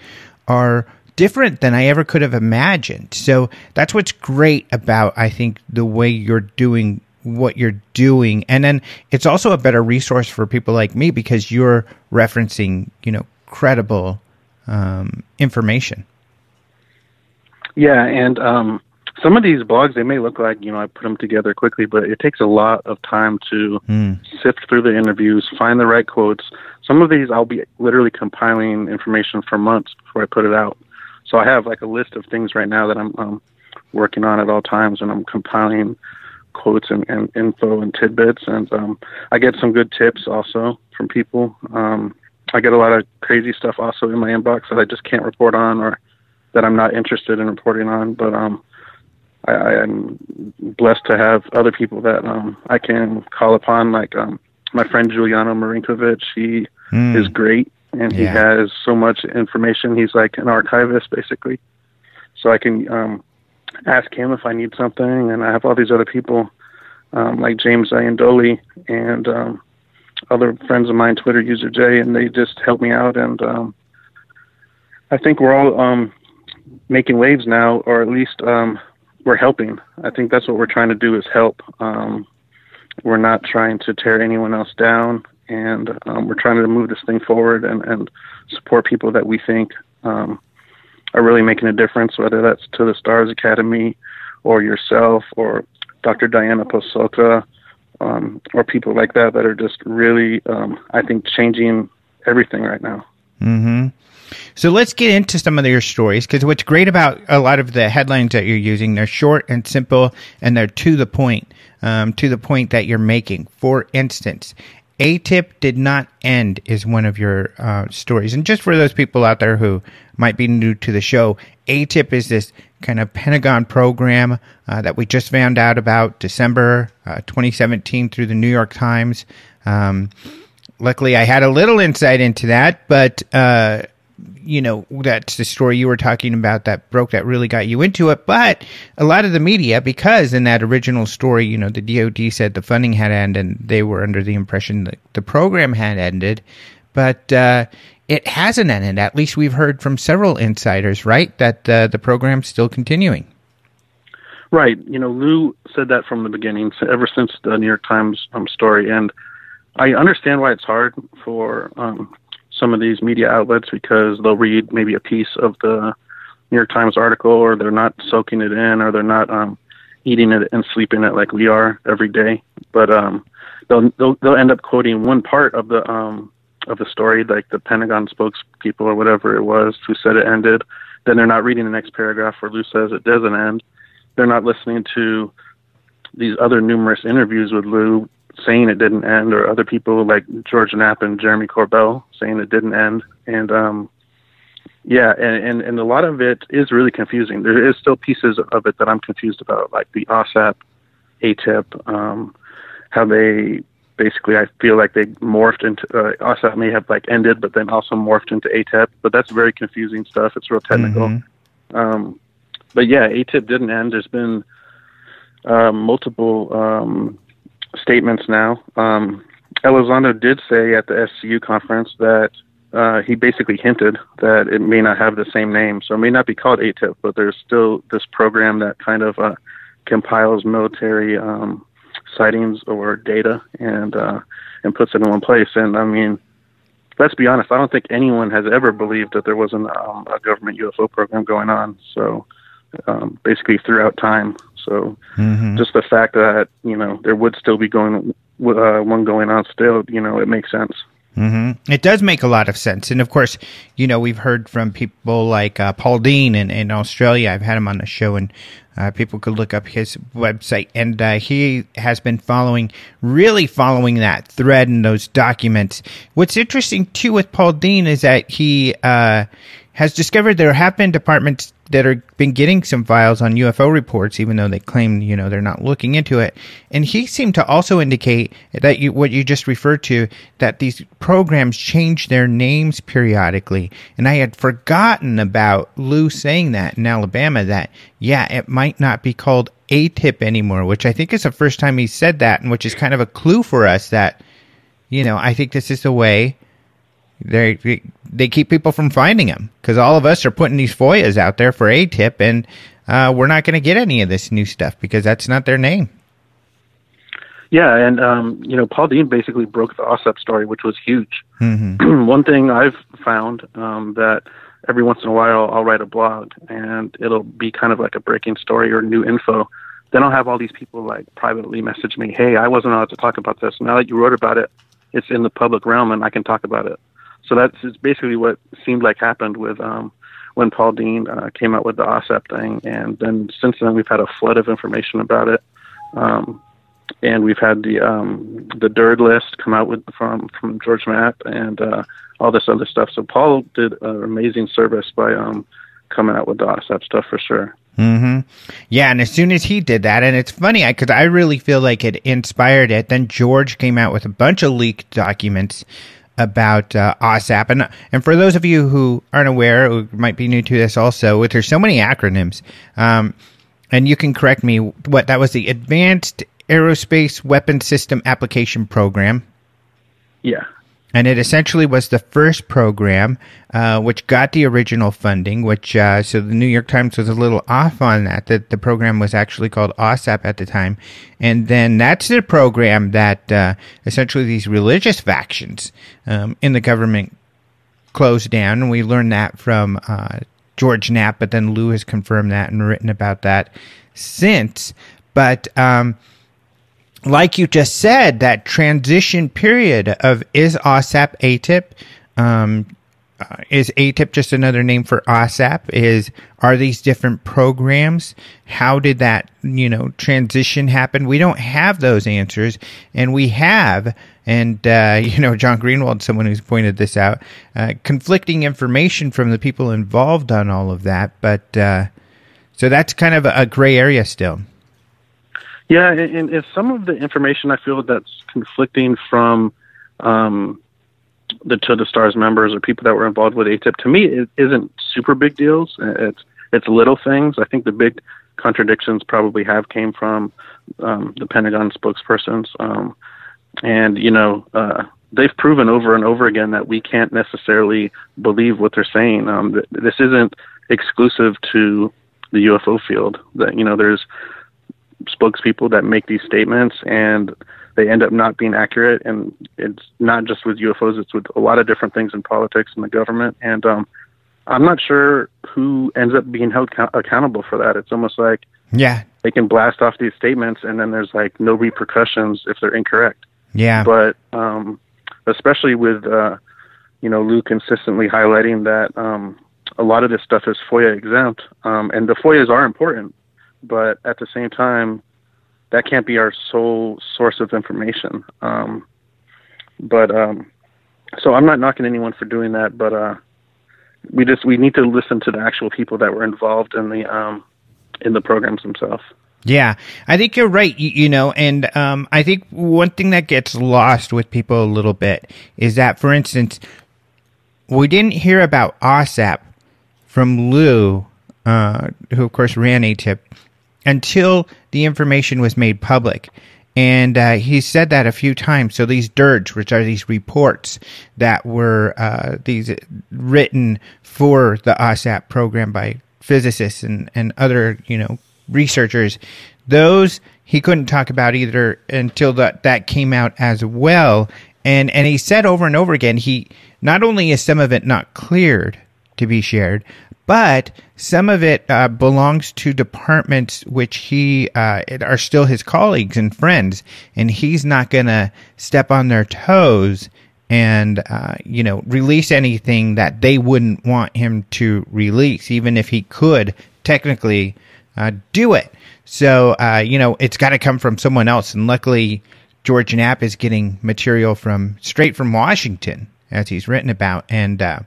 are different than I ever could have imagined. So that's what's great about, I think, the way you're doing what you're doing. And then it's also a better resource for people like me because you're referencing, you know, credible um, information. Yeah, and um, some of these blogs they may look like you know I put them together quickly, but it takes a lot of time to mm. sift through the interviews, find the right quotes. Some of these I'll be literally compiling information for months before I put it out. So I have like a list of things right now that I'm um, working on at all times, and I'm compiling quotes and, and info and tidbits. And um, I get some good tips also from people. Um, I get a lot of crazy stuff also in my inbox that I just can't report on or that I'm not interested in reporting on. But um, I, I'm blessed to have other people that um, I can call upon, like um, my friend Giuliano Marinkovic. He mm. is great and he has so much information. He's like an archivist basically. So I can um, ask him if I need something, and I have all these other people um, like James Iandoli and um, other friends of mine, Twitter user Jay, and they just help me out. And um, I think we're all um, making waves now, or at least um, we're helping. I think that's what we're trying to do is help. Um, we're not trying to tear anyone else down, and um, we're trying to move this thing forward and, and support people that we think um, are really making a difference, whether that's to the Stars Academy or yourself or Dr. Diana Pasulka um, or people like that that are just really, um, I think, changing everything right now. Mm-hmm. So let's get into some of your stories because what's great about a lot of the headlines that you're using, they're short and simple and they're to the point, um, to the point that you're making. For instance, ATIP did not end is one of your uh, stories. And just for those people out there who might be new to the show, ATIP is this kind of Pentagon program uh, that we just found out about December uh, 2017 through the New York Times. Um, luckily, I had a little insight into that, but uh, you know, that's the story you were talking about that broke that really got you into it. But a lot of the media, because in that original story, you know, the DoD said the funding had ended and they were under the impression that the program had ended. But uh, it hasn't ended. At least we've heard from several insiders, right, that uh, the program's still continuing. Right. You know, Lou said that from the beginning, ever since the New York Times um, story. And I understand why it's hard for um, some of these media outlets because they'll read maybe a piece of the New York Times article or they're not soaking it in or they're not um, eating it and sleeping it like we are every day. But um, they'll, they'll they'll end up quoting one part of the um, of the story, like the Pentagon spokespeople or whatever it was who said it ended. Then they're not reading the next paragraph where Lou says it doesn't end. They're not listening to these other numerous interviews with Lou saying it didn't end, or other people like George Knapp and Jeremy Corbell saying it didn't end. And um, yeah, and, and, and a lot of it is really confusing. There is still pieces of it that I'm confused about, like the OSAP, ATIP, um, how they basically I feel like they morphed into uh, OSAP may have like ended, but then also morphed into ATIP. But that's very confusing stuff. It's real technical. Mm-hmm. Um, but yeah, ATIP didn't end. There's been uh, multiple um, statements now. Um, Elizondo did say at the SCU conference that uh, he basically hinted that it may not have the same name, so it may not be called ATIP, but there's still this program that kind of uh, compiles military um, sightings or data and uh, and puts it in one place. And I mean, let's be honest, I don't think anyone has ever believed that there wasn't um, a government UFO program going on. So um, basically throughout time. So mm-hmm. just the fact that you know there would still be going uh, one going on still, you know, it makes sense. Mm-hmm. It does make a lot of sense, and of course, you know, we've heard from people like uh, Paul Dean in, in Australia. I've had him on the show, and uh, people could look up his website, and uh, he has been following, really following that thread and those documents. What's interesting too with Paul Dean is that he uh, has discovered there have been departments that are been getting some files on UFO reports, even though they claim you know they're not looking into it. And he seemed to also indicate that you what you just referred to that these programs change their names periodically. And I had forgotten about Lou saying that in Alabama that yeah, it might not be called ATIP anymore, which I think is the first time he said that, and which is kind of a clue for us that you know I think this is the way they they keep people from finding them because all of us are putting these FOIAs out there for ATIP, and uh, we're not going to get any of this new stuff because that's not their name. Yeah, and um, you know, Paul Dean basically broke the OSAP story, which was huge. Mm-hmm. One thing I've found um, that every once in a while I'll write a blog, and it'll be kind of like a breaking story or new info. Then I'll have all these people like privately message me, "Hey, I wasn't allowed to talk about this. Now that you wrote about it, it's in the public realm, and I can talk about it." So that's basically what seemed like happened with um, when Paul Dean uh, came out with the OSAP thing, and then since then we've had a flood of information about it. Um, and we've had the um, the DIRD list come out with from from George Knapp and uh, all this other stuff. So Paul did an amazing service by um, coming out with the OSAP stuff for sure. Mm-hmm. Yeah, and as soon as he did that, and it's funny because I really feel like it inspired it. Then George came out with a bunch of leaked documents about uh, OSAP, and and for those of you who aren't aware, who might be new to this, also, there's so many acronyms. Um, and you can correct me. What that was the Advanced Aerospace Weapon System Application Program. Yeah. And it essentially was the first program uh, which got the original funding, which, uh, so the New York Times was a little off on that, that the program was actually called OSAP at the time. And then that's the program that uh, essentially these religious factions um, in the government closed down. And we learned that from uh, George Knapp, but then Lou has confirmed that and written about that since. But, um, like you just said, that transition period of is OSAP ATIP, um, uh, is ATIP just another name for OSAP? Is are these different programs? How did that you know transition happen? We don't have those answers, and we have, and uh, you know John Greenwald, someone who's pointed this out, uh, conflicting information from the people involved on all of that. But uh, so that's kind of a gray area still. Yeah, and, and some of the information I feel that's conflicting from um, the To the Stars members or people that were involved with ATIP, to me, it isn't super big deals. It's it's little things. I think the big contradictions probably have came from um, the Pentagon spokespersons, um, and you know. Uh, they've proven over and over again that we can't necessarily believe what they're saying. Um, this isn't exclusive to the UFO field. That you know, there's spokespeople that make these statements and they end up not being accurate. And it's not just with UFOs it's with a lot of different things in politics and the government. And um I'm not sure who ends up being held co- accountable for that. It's almost like yeah. they can blast off these statements and then there's like no repercussions if they're incorrect. Yeah. But um especially with uh you know Lou consistently highlighting that um a lot of this stuff is FOIA exempt um and the FOIAs are important but at the same time, that can't be our sole source of information. Um, but um, so I'm not knocking anyone for doing that, but uh, we just we need to listen to the actual people that were involved in the um, in the programs themselves. Yeah, I think you're right. You, you know, and um, I think one thing that gets lost with people a little bit is that, for instance, we didn't hear about OSAP from Lou, uh, who of course ran ATIP, until the information was made public. And uh, he said that a few times. So these DIRDs, which are these reports that were uh, these written for the OSAP program by physicists and, and other you know researchers, those he couldn't talk about either until that that came out as well. And and he said over and over again, he not only is some of it not cleared to be shared, but some of it uh, belongs to departments which he uh, are still his colleagues and friends, and he's not going to step on their toes and uh, you know release anything that they wouldn't want him to release, even if he could technically uh, do it. So uh, you know it's got to come from someone else, and luckily George Knapp is getting material from straight from Washington, as he's written about, and uh,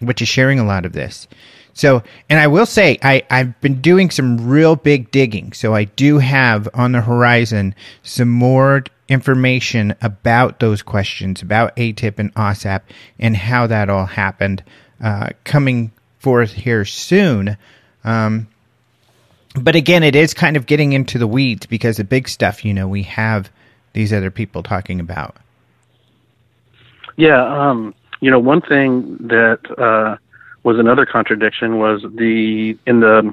which is sharing a lot of this. So, and I will say, I, I've been doing some real big digging. So I do have on the horizon some more information about those questions, about ATIP and OSAP and how that all happened, uh, coming forth here soon. Um, but again, it is kind of getting into the weeds because the big stuff, you know, we have these other people talking about. Yeah, um, you know, one thing that uh, was another contradiction was the in the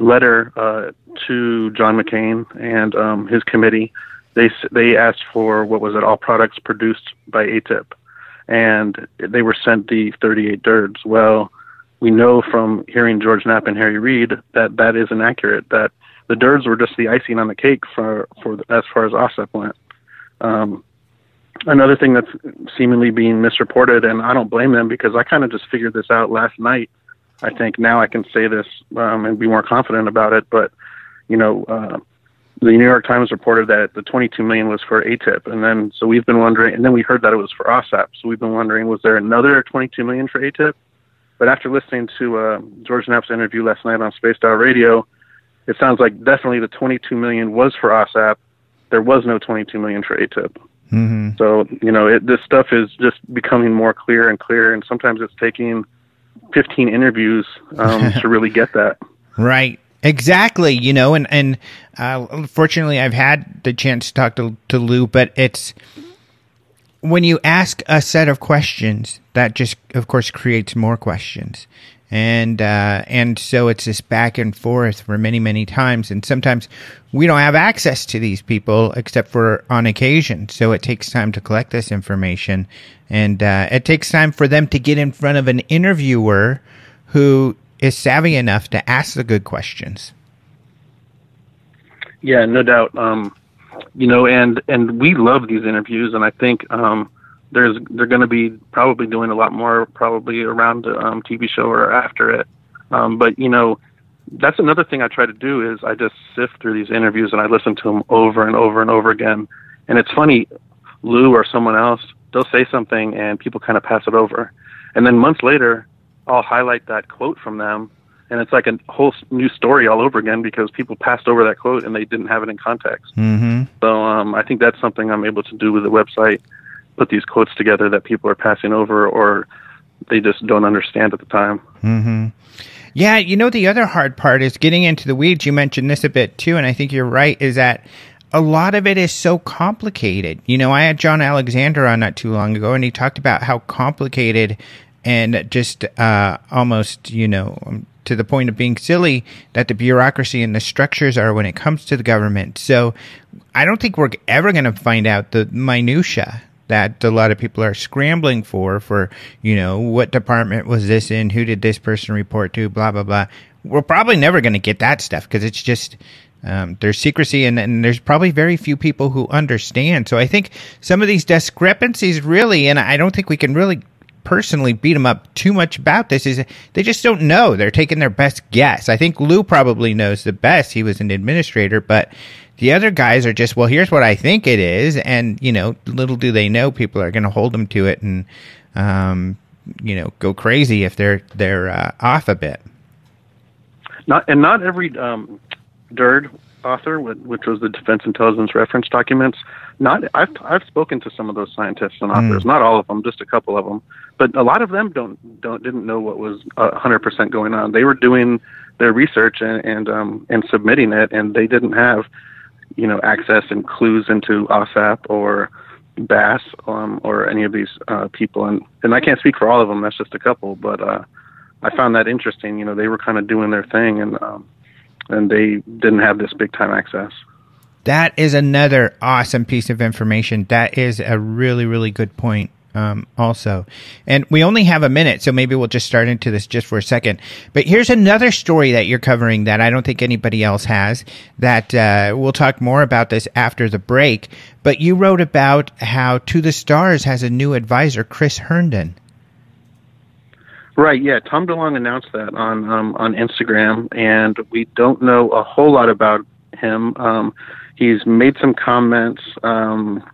letter uh, to John McCain and um, his committee, they they asked for what was it? All products produced by ATIP, and they were sent the 38 DIRDs. Well, we know from hearing George Knapp and Harry Reid that that is inaccurate. That the DIRDs were just the icing on the cake for for as far as OSAP went. Um, another thing that's seemingly being misreported, and I don't blame them because I kind of just figured this out last night. I think now I can say this um, and be more confident about it. But you know, uh, the New York Times reported that the 22 million was for ATIP, and then so we've been wondering, and then we heard that it was for OSAP. So we've been wondering, was there another 22 million for ATIP? But after listening to uh, George Knapp's interview last night on Space Out Radio, it sounds like definitely the 22 million was for OSAP. There was no 22 million for ATIP. Mm-hmm. So you know, it, this stuff is just becoming more clear and clear, and sometimes it's taking 15 interviews um, to really get that. Right. Exactly. You know, and and uh, fortunately, I've had the chance to talk to to Lou, but it's when you ask a set of questions that just, of course, creates more questions and uh, and so it's this back and forth for many many times. And sometimes we don't have access to these people except for on occasion. So it takes time to collect this information. And uh, it takes time for them to get in front of an interviewer who is savvy enough to ask the good questions. Yeah no doubt. Um, you know and and we love these interviews. And i think um, there's they're going to be probably doing a lot more probably around the um, TV show or after it. Um, but you know, that's another thing I try to do is I just sift through these interviews and I listen to them over and over and over again. And it's funny, Lou or someone else, they'll say something and people kind of pass it over, and then months later, I'll highlight that quote from them. And it's like a whole new story all over again because people passed over that quote and they didn't have it in context. Mm-hmm. So um, I think that's something I'm able to do with the website put these quotes together that people are passing over or they just don't understand at the time. Mm-hmm. Yeah, you know, the other hard part is getting into the weeds. You mentioned this a bit too, and I think you're right, is that a lot of it is so complicated. You know, I had John Alexander on not too long ago, and he talked about how complicated and just uh, almost, you know, um, to the point of being silly that the bureaucracy and the structures are when it comes to the government. So I don't think we're ever going to find out the minutia that a lot of people are scrambling for for you know what department was this in who did this person report to blah blah blah. We're probably never going to get that stuff because it's just um, there's secrecy and, and, there's probably very few people who understand. So i think some of these discrepancies really and i don't think we can really personally beat them up too much about this is they just don't know. They're taking their best guess. I think lou probably knows the best. He was an administrator but the other guys are just, well, here's what I think it is, and you know, little do they know, people are going to hold them to it and, um, you know, go crazy if they're they're uh, off a bit. Not and not every um, DIRD author, which was the Defense Intelligence Reference Documents. Not I've I've spoken to some of those scientists and authors. Mm. Not all of them, just a couple of them. But a lot of them don't don't didn't know what was hundred percent going on. They were doing their research and and um, and submitting it, and they didn't have you know, access and clues into OSAP or BASS um, or any of these uh, people. And, and I can't speak for all of them. That's just a couple. But uh, I found that interesting. You know, they were kind of doing their thing and, um, and they didn't have this big time access. That is another awesome piece of information. That is a really, really good point um, also. And we only have a minute, so maybe we'll just start into this just for a second. But here's another story that you're covering that I don't think anybody else has. That uh, we'll talk more about this after the break. But you wrote about how To the Stars has a new advisor, Chris Herndon. Right. Yeah. Tom DeLonge announced that on um, on Instagram, and we don't know a whole lot about him. Um, he's made some comments um,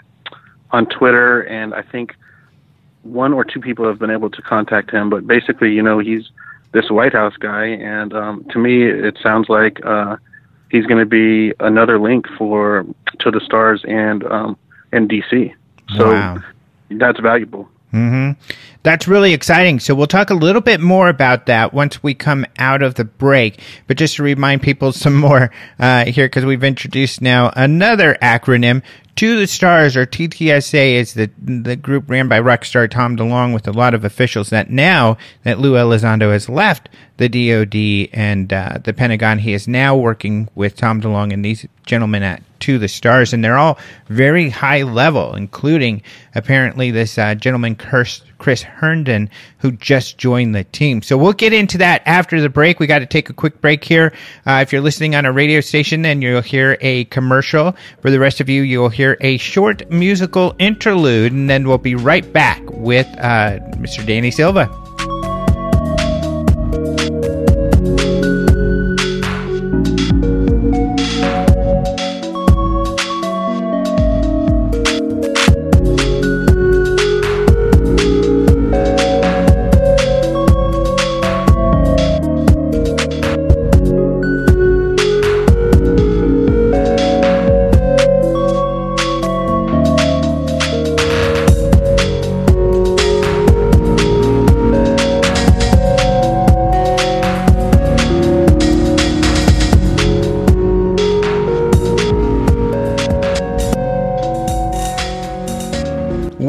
on Twitter, and I think one or two people have been able to contact him, but basically, you know, he's this White House guy, and um, to me, it sounds like uh, he's going to be another link for to the stars and um, and DC. So wow. that's valuable. Mm-hmm. That's really exciting. So we'll talk a little bit more about that once we come out of the break. But just to remind people some more uh, here, because we've introduced now another acronym. To the Stars, or TTSA, is the the group ran by rockstar Tom DeLonge with a lot of officials. That now that Lou Elizondo has left the DoD and uh, the Pentagon, he is now working with Tom DeLonge and these gentlemen at to the stars, and they're all very high level, including apparently this uh, gentleman, Chris, Herndon, who just joined the team. So we'll get into that after the break. We got to take a quick break here. Uh, if you're listening on a radio station, then you'll hear a commercial. For the rest of you, you'll hear a short musical interlude, and then we'll be right back with uh, Mr. Danny Silva.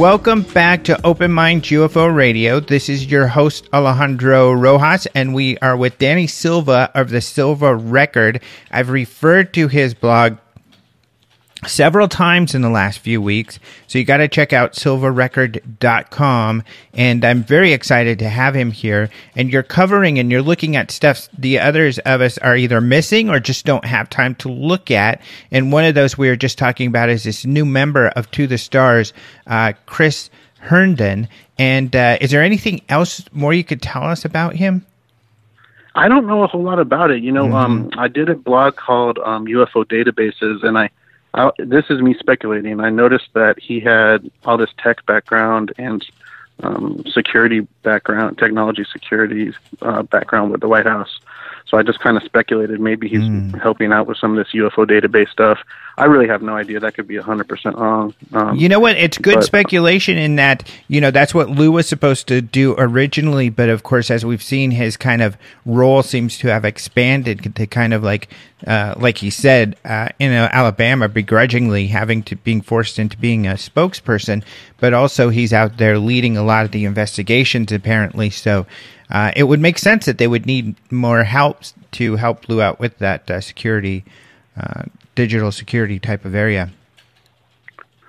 Welcome back to Open Mind UFO Radio. This is your host, Alejandro Rojas, and we are with Danny Silva of the Silva Record. I've referred to his blog several times in the last few weeks. So you got to check out silvarecord.com. And I'm very excited to have him here. And you're covering and you're looking at stuff the others of us are either missing or just don't have time to look at. And one of those we were just talking about is this new member of To the Stars, uh, Chris Herndon. And uh, is there anything else more you could tell us about him? I don't know a whole lot about it. You know, mm-hmm. um, I did a blog called um, UFO Databases, and I I, this is me speculating. I noticed that he had all this tech background and um, security background, technology security uh, background with the White House. So I just kind of speculated maybe he's mm. helping out with some of this UFO database stuff. I really have no idea. That could be 100% wrong. Um, you know what? It's good but, speculation in that, you know, that's what Lou was supposed to do originally. But of course, as we've seen, his kind of role seems to have expanded to kind of like, uh, like he said, uh, in uh, Alabama, begrudgingly having to being forced into being a spokesperson. But also, he's out there leading a lot of the investigations, apparently. So, uh, it would make sense that they would need more help to help Lou out with that uh, security, uh, digital security type of area.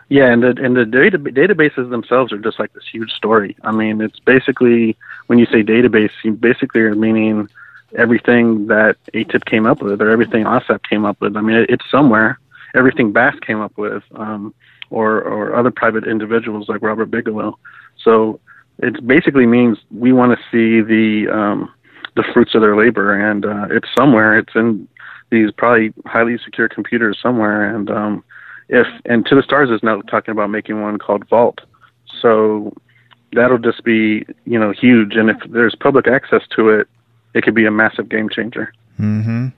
Yeah, and the and the data, databases themselves are just like this huge story. I mean, it's basically when you say database, you basically are meaning everything that ATIP came up with or everything OSAP came up with. I mean, it, it's somewhere. Everything BASS came up with, um, or or other private individuals like Robert Bigelow. So it basically means we want to see the um, the fruits of their labor, and uh, it's somewhere. It's in these probably highly secure computers somewhere, and um, if and to the stars is now talking about making one called Vault, so that'll just be you know huge, and if there's public access to it, it could be a massive game changer. Mm-hmm.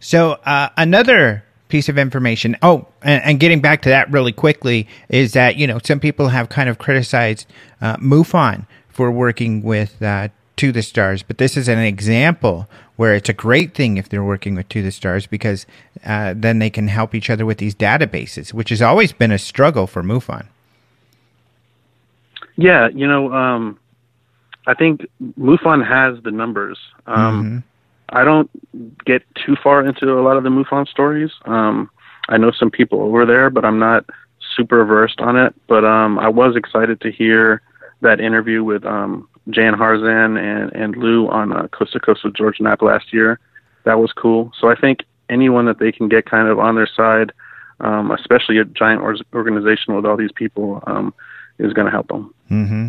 So uh, another piece of information. Oh, and, and, getting back to that really quickly is that you know some people have kind of criticized uh, MUFON for working with uh, To the Stars, but this is an example where it's a great thing if they're working with To the Stars because uh, then they can help each other with these databases, which has always been a struggle for MUFON. Yeah, you know, um, I think MUFON has the numbers. Um, mm-hmm I don't get too far into a lot of the MUFON stories. Um, I know some people over there, but I'm not super versed on it. But um, I was excited to hear that interview with um, Jan Harzan and, and Lou on uh, Coast to Coast with George Knapp last year. That was cool. So I think anyone that they can get kind of on their side, um, especially a giant organization with all these people, um, is going to help them. Mm-hmm.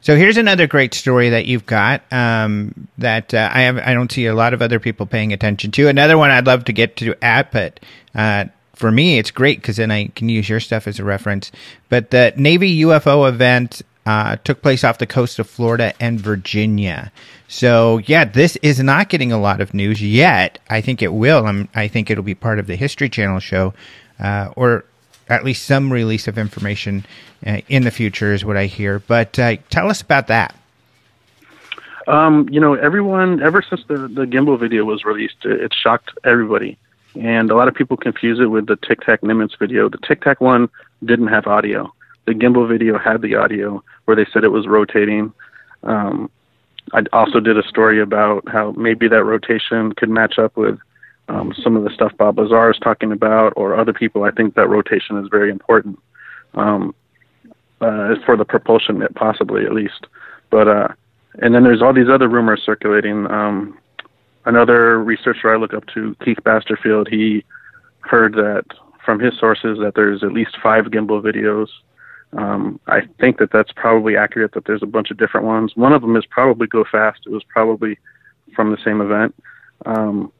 So here's another great story that you've got um, that uh, I have. I don't see a lot of other people paying attention to. Another one I'd love to get to at, but uh, for me, it's great because then I can use your stuff as a reference. But the Navy UFO event uh, took place off the coast of Florida and Virginia. So yeah, this is not getting a lot of news yet. I think it will. I'm, I think it'll be part of the History Channel show, uh, or at least some release of information uh, in the future is what I hear. But uh, tell us about that. Um, you know, everyone ever since the the gimbal video was released, it, it shocked everybody, and a lot of people confuse it with the Tic Tac Nimitz video. The Tic Tac one didn't have audio. The gimbal video had the audio, where they said it was rotating. Um, I also did a story about how maybe that rotation could match up with um, some of the stuff Bob Lazar is talking about or other people, I think that rotation is very important um, uh, for the propulsion, possibly at least. But uh, and then there's all these other rumors circulating. Um, another researcher I look up to, Keith Basterfield, he heard that from his sources that there's at least five gimbal videos. Um, I think that that's probably accurate. That there's a bunch of different ones. One of them is probably Go Fast. It was probably from the same event. Um,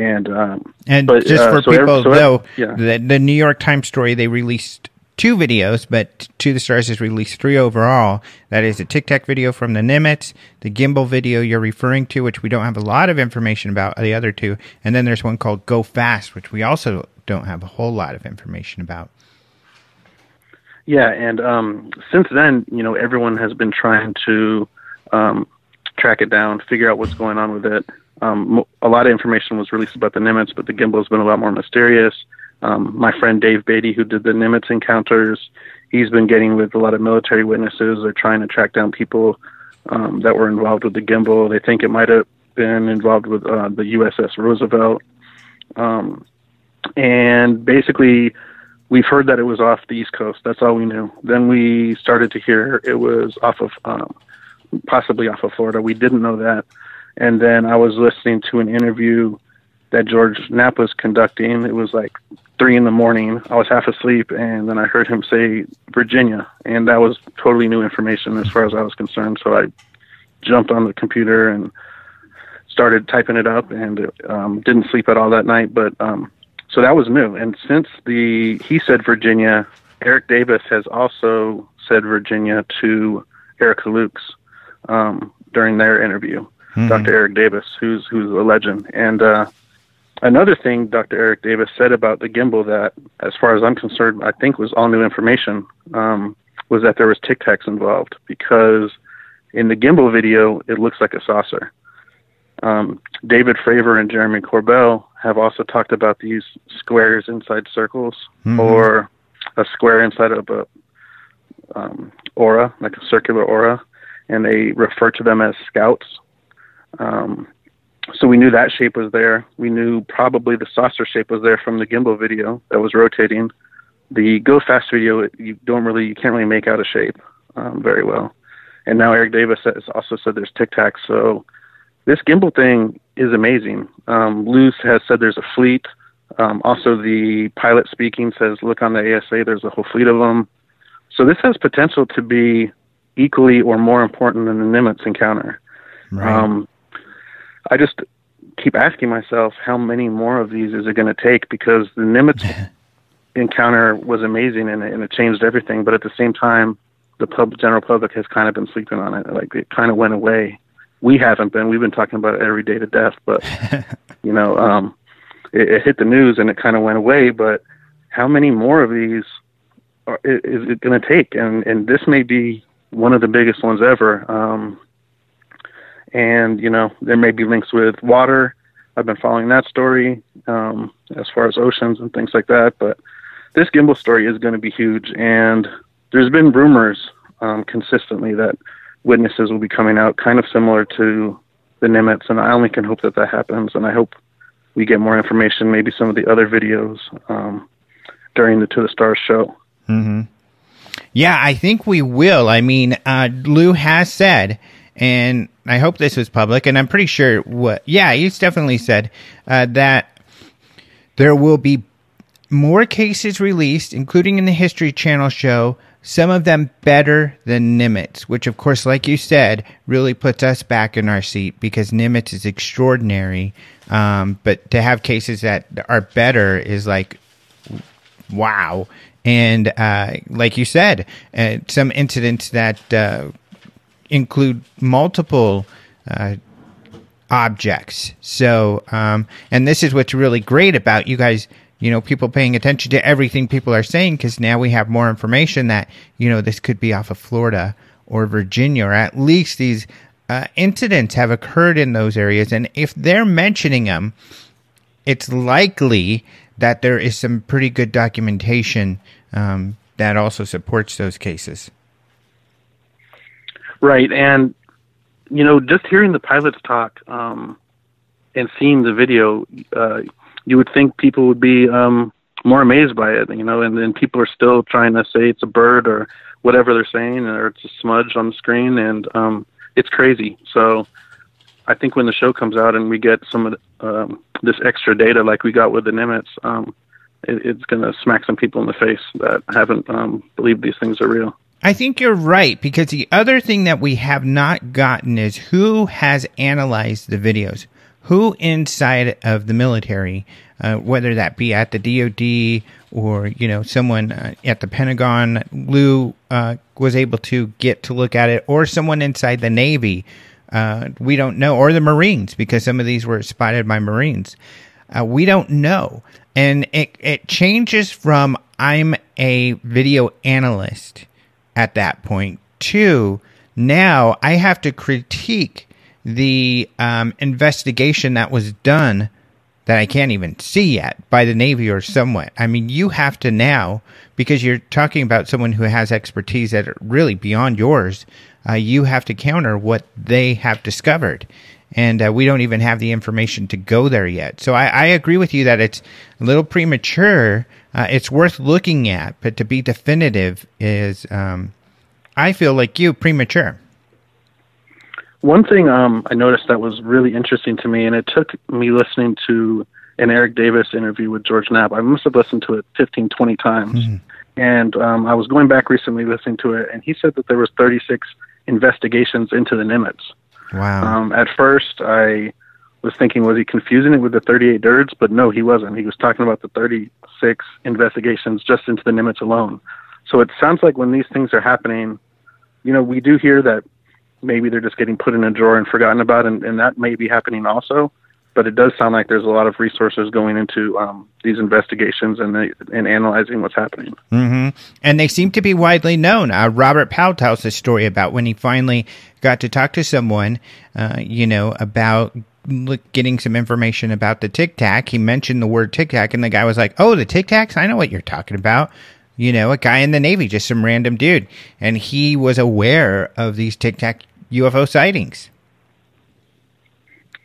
and um, and but, just uh, for so people every- so though, yeah. the, the New York Times story they released two videos, but To the Stars has released three overall. That is a Tic Tac video from the Nimitz, the gimbal video you're referring to, which we don't have a lot of information about the other two, and then there's one called Go Fast, which we also don't have a whole lot of information about. Yeah, and um, since then, you know, everyone has been trying to um, track it down, figure out what's going on with it. Um, a lot of information was released about the Nimitz, but the gimbal has been a lot more mysterious. Um, my friend Dave Beatty, who did the Nimitz encounters, he's been getting with a lot of military witnesses. They're trying to track down people um, that were involved with the gimbal. They think it might have been involved with uh, the USS Roosevelt. Um, and basically, we've heard that it was off the East Coast. That's all we knew. Then we started to hear it was off of, um, possibly off of Florida. We didn't know that. And then I was listening to an interview that George Knapp was conducting. It was like three in the morning. I was half asleep, and then I heard him say Virginia, and that was totally new information as far as I was concerned. So I jumped on the computer and started typing it up, and um, didn't sleep at all that night. But um, so that was new. And since the he said Virginia, Eric Davis has also said Virginia to Erica Lukes um, during their interview. Dr. Eric Davis, who's who's a legend, and uh, another thing Dr. Eric Davis said about the gimbal that, as far as I'm concerned, I think was all new information, um, was that there was Tic Tacs involved because in the gimbal video it looks like a saucer. Um, David Fravor and Jeremy Corbell have also talked about these squares inside circles or a square inside of a um, aura, like a circular aura, and they refer to them as scouts. Um, so we knew that shape was there. We knew probably the saucer shape was there from the gimbal video that was rotating. The Go Fast video, you don't really, you can't really make out a shape um, very well. And now Eric Davis has also said there's Tic Tacs. So this gimbal thing is amazing. Um, Luce has said there's a fleet. Um, also, the pilot speaking says, look on the ASA, there's a whole fleet of them. So this has potential to be equally or more important than the Nimitz encounter. Right. Um, I just keep asking myself how many more of these is it going to take because the Nimitz encounter was amazing and, it- and it changed everything. But at the same time, the pub, general public has kind of been sleeping on it. Like it kind of went away. We haven't been. We've been talking about it every day to death. But you know, um, it, it hit the news and it kind of went away. But how many more of these are, is it going to take? And and this may be one of the biggest ones ever. Um, and you know there may be links with water. I've been following that story um, as far as oceans and things like that. But this gimbal story is going to be huge, and there's been rumors um, consistently that witnesses will be coming out, kind of similar to the Nimitz, and I only can hope that that happens. And I hope we get more information, maybe some of the other videos um, during the To the Stars show. Yeah, I think we will. I mean, uh, Lou has said, and I hope this was public, and I'm pretty sure what, yeah, he's definitely said uh, that there will be more cases released, including in the History Channel show, some of them better than Nimitz, which, of course, like you said, really puts us back in our seat because Nimitz is extraordinary. Um, but to have cases that are better is like wow. And uh, like you said, uh, some incidents that uh, include multiple uh, objects. So, um, and this is what's really great about you guys. You know, people paying attention to everything people are saying because now we have more information that you know this could be off of Florida or Virginia, or at least these uh, incidents have occurred in those areas. And if they're mentioning them, it's likely that there is some pretty good documentation um, that also supports those cases. Right, and you know, just hearing the pilots talk, um, and seeing the video, uh, you would think people would be um, more amazed by it, you know, and then people are still trying to say it's a bird or whatever they're saying, or it's a smudge on the screen, and um, it's crazy. So I think when the show comes out and we get some of the, um, this extra data, like we got with the Nimitz, um, it, it's going to smack some people in the face that haven't um, believed these things are real. I think you're right because the other thing that we have not gotten is who has analyzed the videos. Who inside of the military, uh, whether that be at the DoD or you know someone uh, at the Pentagon, Lou uh, was able to get to look at it, or someone inside the Navy, uh, we don't know, or the Marines because some of these were spotted by Marines. Uh, we don't know, and it it changes from I'm a video analyst at that point to now I have to critique the um, investigation that was done that I can't even see yet by the Navy or somewhat. I mean, you have to now, because you're talking about someone who has expertise that are really beyond yours, uh, you have to counter what they have discovered. And uh, we don't even have the information to go there yet. So I, I agree with you that it's a little premature. Uh, it's worth looking at, but to be definitive is, um, I feel like you, premature. One thing um, I noticed that was really interesting to me, and it took me listening to an Eric Davis interview with George Knapp. I must have listened to it 15, 20 times. Mm-hmm. And um, I was going back recently listening to it, and he said that there was 36 investigations into the Nimitz. Wow. Um, at first, I was thinking, was he confusing it with the 38 DIRDs? But no, he wasn't. He was talking about the 36 investigations just into the Nimitz alone. So it sounds like when these things are happening, you know, we do hear that maybe they're just getting put in a drawer and forgotten about, and, and that may be happening also. But it does sound like there's a lot of resources going into um, these investigations and and analyzing what's happening. Mm-hmm. And they seem to be widely known. Uh, Robert Powell tells a story about when he finally got to talk to someone, uh, you know, about getting some information about the Tic Tac. He mentioned the word Tic Tac, and the guy was like, "Oh, the Tic Tacs! I know what you're talking about." You know, a guy in the Navy, just some random dude, and he was aware of these Tic Tac UFO sightings.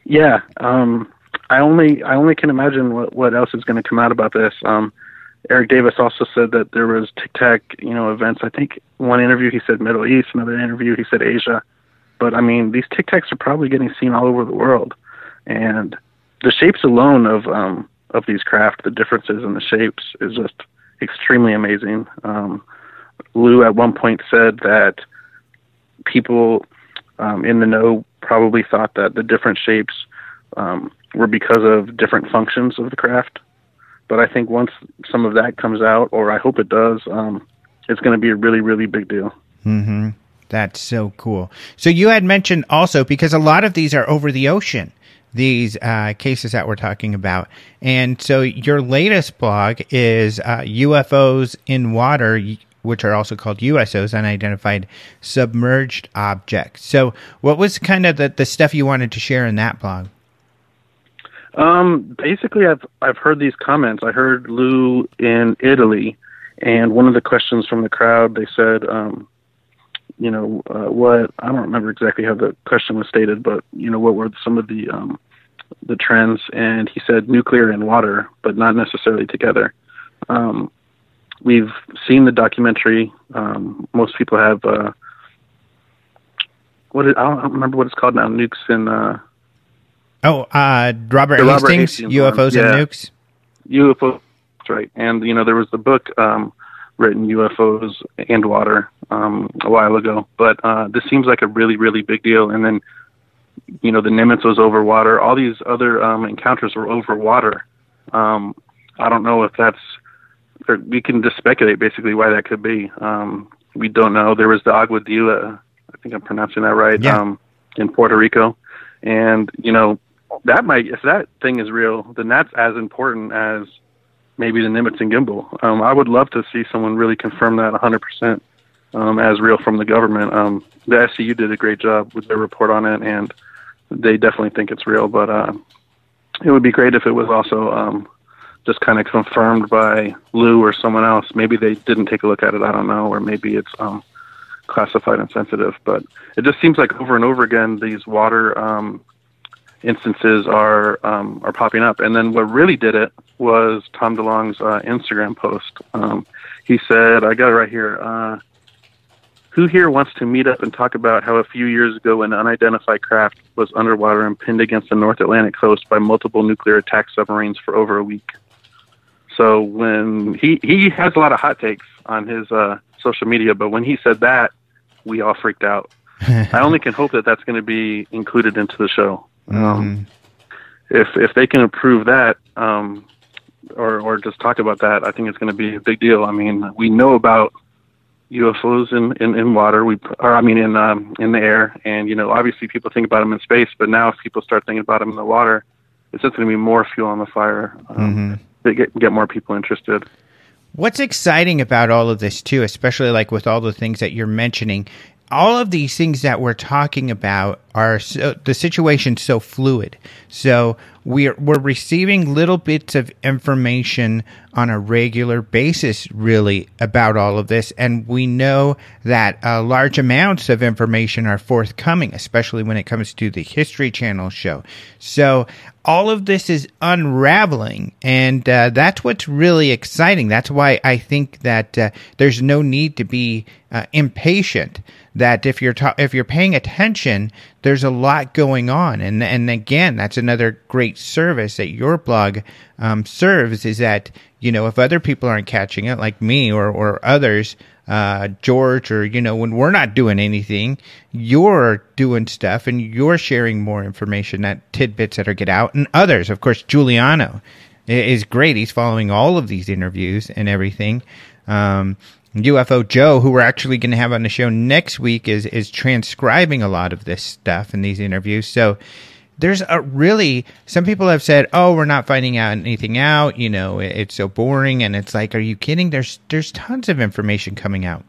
Yeah, um, I only I only can imagine what what else is going to come out about this. Um, Eric Davis also said that there was Tic Tac, you know, events. I think one interview he said Middle East, another interview he said Asia. But I mean, these Tic Tacs are probably getting seen all over the world, and the shapes alone of um, of these craft, the differences in the shapes, is just extremely amazing. Um, Lou at one point said that people um, in the know probably thought that the different shapes um, were because of different functions of the craft. But I think once some of that comes out, or I hope it does, um, it's going to be a really, really big deal. Mm-hmm. That's so cool. So you had mentioned also because a lot of these are over the ocean. These uh, cases that we're talking about, and so your latest blog is uh, UFOs in water which are also called USOs, unidentified submerged objects. So, what was kind of the, the stuff you wanted to share in that blog? Um, basically, I've I've heard these comments. I heard Lou in Italy, and one of the questions from the crowd, they said, um, you know, uh, what I don't remember exactly how the question was stated, but you know, what were some of the um, the trends? And he said nuclear and water, but not necessarily together. Um, we've seen the documentary. Um, most people have. Uh, what is, I don't remember what it's called now. Nukes and. Uh, oh, uh, Robert, Hastings, Robert Hastings, UFOs yeah. and nukes. UFO, right? And you know there was the book um, written UFOs and water um, a while ago, but uh, this seems like a really really big deal. And then you know the Nimitz was over water. All these other um, encounters were over water. Um, I don't know if that's or we can just speculate basically why that could be. Um, we don't know. There was the Aguadilla, I think I'm pronouncing that right, yeah. um, in Puerto Rico, and you know that might if that thing is real, then that's as important as maybe the Nimitz and Gimbal. Um, I would love to see someone really confirm that 100% um, as real from the government. Um, the SCU did a great job with their report on it, and they definitely think it's real. But uh, it would be great if it was also um, just kind of confirmed by Lou or someone else. Maybe they didn't take a look at it. I don't know, or maybe it's um, classified and sensitive. But it just seems like over and over again these water um, instances are um, are popping up. And then what really did it was Tom DeLonge's uh, Instagram post. Um, he said, "I got it right here." Uh, who here wants to meet up and talk about how a few years ago an unidentified craft was underwater and pinned against the North Atlantic coast by multiple nuclear attack submarines for over a week? So when he he has a lot of hot takes on his uh, social media, but when he said that, we all freaked out. I only can hope that that's going to be included into the show. Um, mm-hmm. If if they can approve that, um, or or just talk about that, I think it's going to be a big deal. I mean, we know about UFOs in, in, in water, we or I mean in um, in the air, and you know obviously people think about them in space, but now if people start thinking about them in the water, it's just going to be more fuel on the fire um, mm-hmm. get get more people interested. What's exciting about all of this too, especially like with all the things that you're mentioning, all of these things that we're talking about are so, the situation so fluid. So we're we're receiving little bits of information on a regular basis, really, about all of this, and we know that uh, large amounts of information are forthcoming, especially when it comes to the History Channel show. So all of this is unraveling, and uh, that's what's really exciting. That's why I think that uh, there's no need to be uh, impatient that if you're ta- if you're paying attention, there's a lot going on, and and again, that's another great service that your blog um, serves is that you know if other people aren't catching it, like me or or others, uh, George, or you know when we're not doing anything, you're doing stuff and you're sharing more information, that tidbits that are get out, and others, of course, Giuliano is great. He's following all of these interviews and everything. Um, UFO Joe, who we're actually going to have on the show next week, is is transcribing a lot of this stuff in these interviews. So there's a really some people have said, "Oh, we're not finding out anything out. You know, it's so boring." And it's like, are you kidding? There's there's tons of information coming out.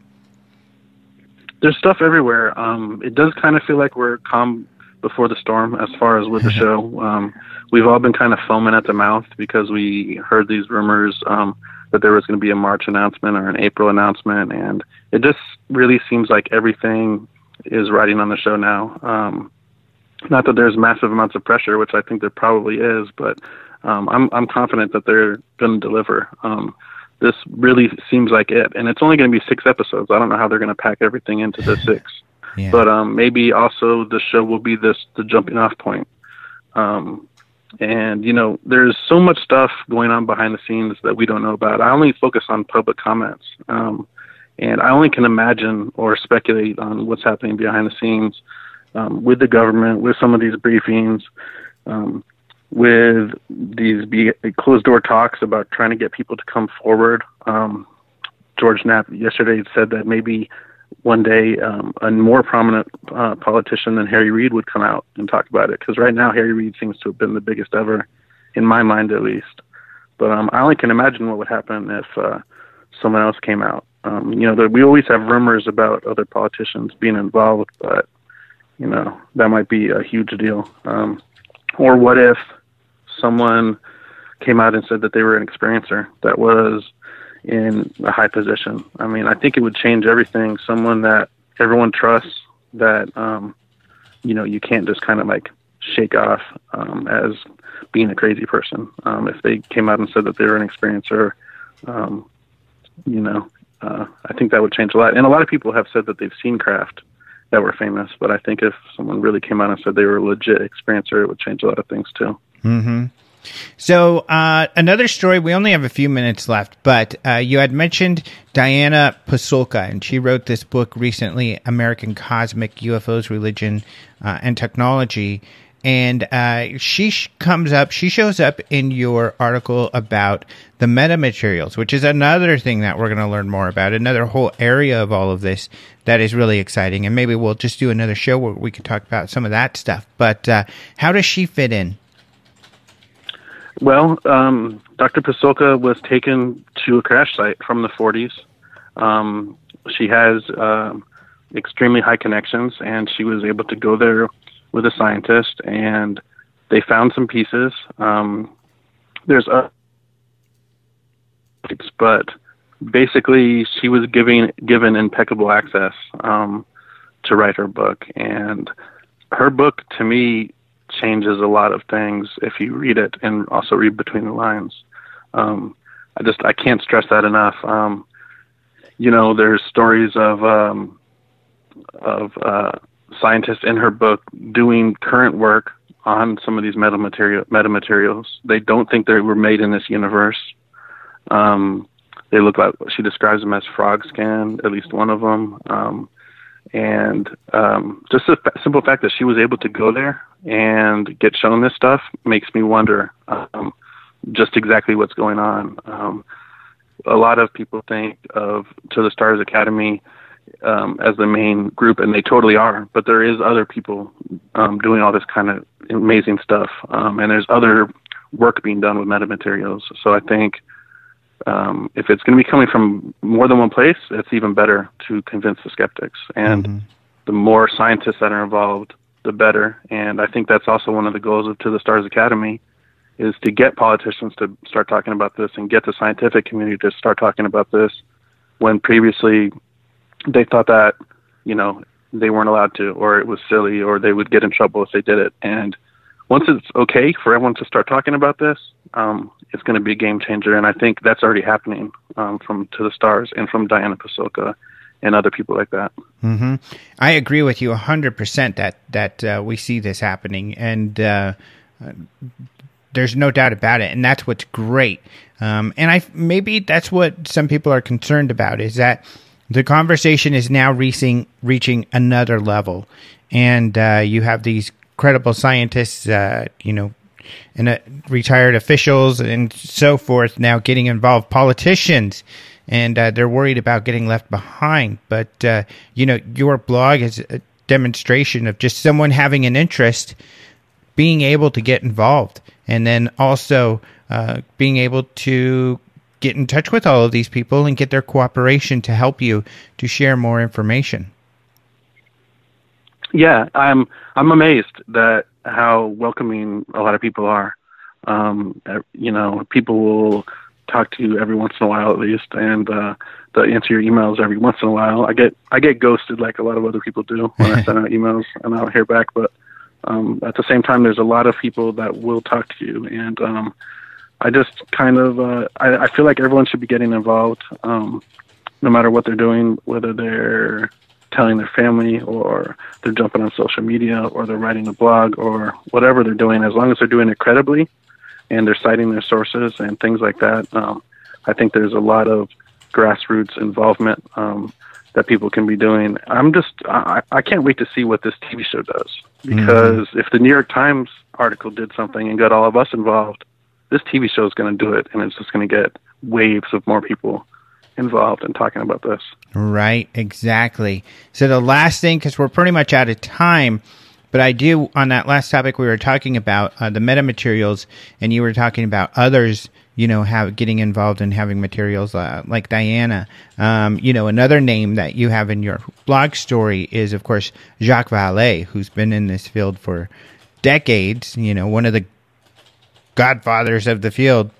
There's stuff everywhere. Um, it does kind of feel like we're calm before the storm as far as with the show. Um, we've all been kind of foaming at the mouth because we heard these rumors. Um, that there was going to be a March announcement or an April announcement, and it just really seems like everything is riding on the show now. Um, not that there's massive amounts of pressure, which I think there probably is, but um, I'm I'm confident that they're going to deliver. Um, this really seems like it, and it's only going to be six episodes. I don't know how they're going to pack everything into the six, yeah. but um, maybe also the show will be this the jumping off point. Um, and you know there's so much stuff going on behind the scenes that we don't know about. I only focus on public comments um, and i only can imagine or speculate on what's happening behind the scenes um, with the government with some of these briefings um, with these be- closed door talks about trying to get people to come forward. Um, george knapp yesterday said that maybe one day um, a more prominent uh, politician than Harry Reid would come out and talk about it. Because right now, Harry Reid seems to have been the biggest ever, in my mind at least. But um, I only can imagine what would happen if uh, someone else came out. Um, you know, there, we always have rumors about other politicians being involved, but you know that might be a huge deal. Um, or what if someone came out and said that they were an experiencer that was in a high position. I mean, I think it would change everything. Someone that everyone trusts, that um, you know, you can't just kind of like shake off um, as being a crazy person. Um, if they came out and said that they were an experiencer, um, you know, uh, I think that would change a lot. And a lot of people have said that they've seen craft that were famous, but I think if someone really came out and said they were a legit experiencer, it would change a lot of things too. Mm-hmm. So uh, another story. We only have a few minutes left, but uh, you had mentioned Diana Pasulka, and she wrote this book recently, "American Cosmic UFOs, Religion, uh, and Technology." And uh, she sh- comes up, she shows up in your article about the metamaterials, which is another thing that we're going to learn more about, another whole area of all of this that is really exciting. And maybe we'll just do another show where we can talk about some of that stuff. But uh, how does she fit in? Well, um, Dr. Pasulka was taken to a crash site from the 40s. Um, she has uh, extremely high connections, and she was able to go there with a scientist, and they found some pieces. Um, there's a, but basically, she was giving given impeccable access um, to write her book, and her book to me changes a lot of things if you read it and also read between the lines. Um, I just I can't stress that enough. Um, you know, there's stories of um, of uh, scientists in her book doing current work on some of these metamaterial metamaterials. They don't think they were made in this universe. Um, they look like she describes them as frog skin, at least one of them. Um, and um, just the simple fact that she was able to go there and get shown this stuff makes me wonder um, just exactly what's going on. Um, a lot of people think of To the Stars Academy um, as the main group, and they totally are. But there is other people um, doing all this kind of amazing stuff, um, and there's other work being done with metamaterials. So I think um, if it's going to be coming from more than one place, it's even better to convince the skeptics. And mm-hmm. the more scientists that are involved, the better. And I think that's also one of the goals of To the Stars Academy is to get politicians to start talking about this and get the scientific community to start talking about this when previously they thought that, you know, they weren't allowed to or it was silly or they would get in trouble if they did it. And once it's okay for everyone to start talking about this, um, it's going to be a game changer. And I think that's already happening um, from To the Stars and from Diana Pasulka and other people like that. Mm-hmm. I agree with you 100% that, that uh, we see this happening. And uh, there's no doubt about it. And that's what's great. Um, and I maybe that's what some people are concerned about is that the conversation is now reaching reaching another level, and uh, you have these credible scientists, uh, you know, and uh, retired officials and so forth now getting involved, politicians, and uh, they're worried about getting left behind. But uh, you know, your blog is a demonstration of just someone having an interest, being able to get involved, and then also uh, being able to get in touch with all of these people and get their cooperation to help you to share more information. Yeah, I'm I'm amazed that how welcoming a lot of people are. Um, you know, people will talk to you every once in a while at least, and uh, they'll answer your emails every once in a while. I get I get ghosted like a lot of other people do when I send out emails and I don't hear back. But um, at the same time, there's a lot of people that will talk to you, and um, I just kind of uh, I, I feel like everyone should be getting involved, um, no matter what they're doing, whether they're telling their family or they're jumping on social media or they're writing a blog or whatever they're doing. As long as they're doing it credibly and they're citing their sources and things like that, um, I think there's a lot of grassroots involvement um, that people can be doing. I'm just I, I can't wait to see what this TV show does mm-hmm. because mm-hmm. if the New York Times article did something and got all of us involved this TV show is going to do it, and it's just going to get waves of more people involved in talking about this. Right, exactly. So the last thing, because we're pretty much out of time, but I do on that last topic we were talking about uh, the metamaterials, and you were talking about others. You know, have getting involved in having materials uh, like Diana. Um, you know, another name that you have in your blog story is, of course, Jacques Vallée, who's been in this field for decades. You know, one of the godfathers of the field.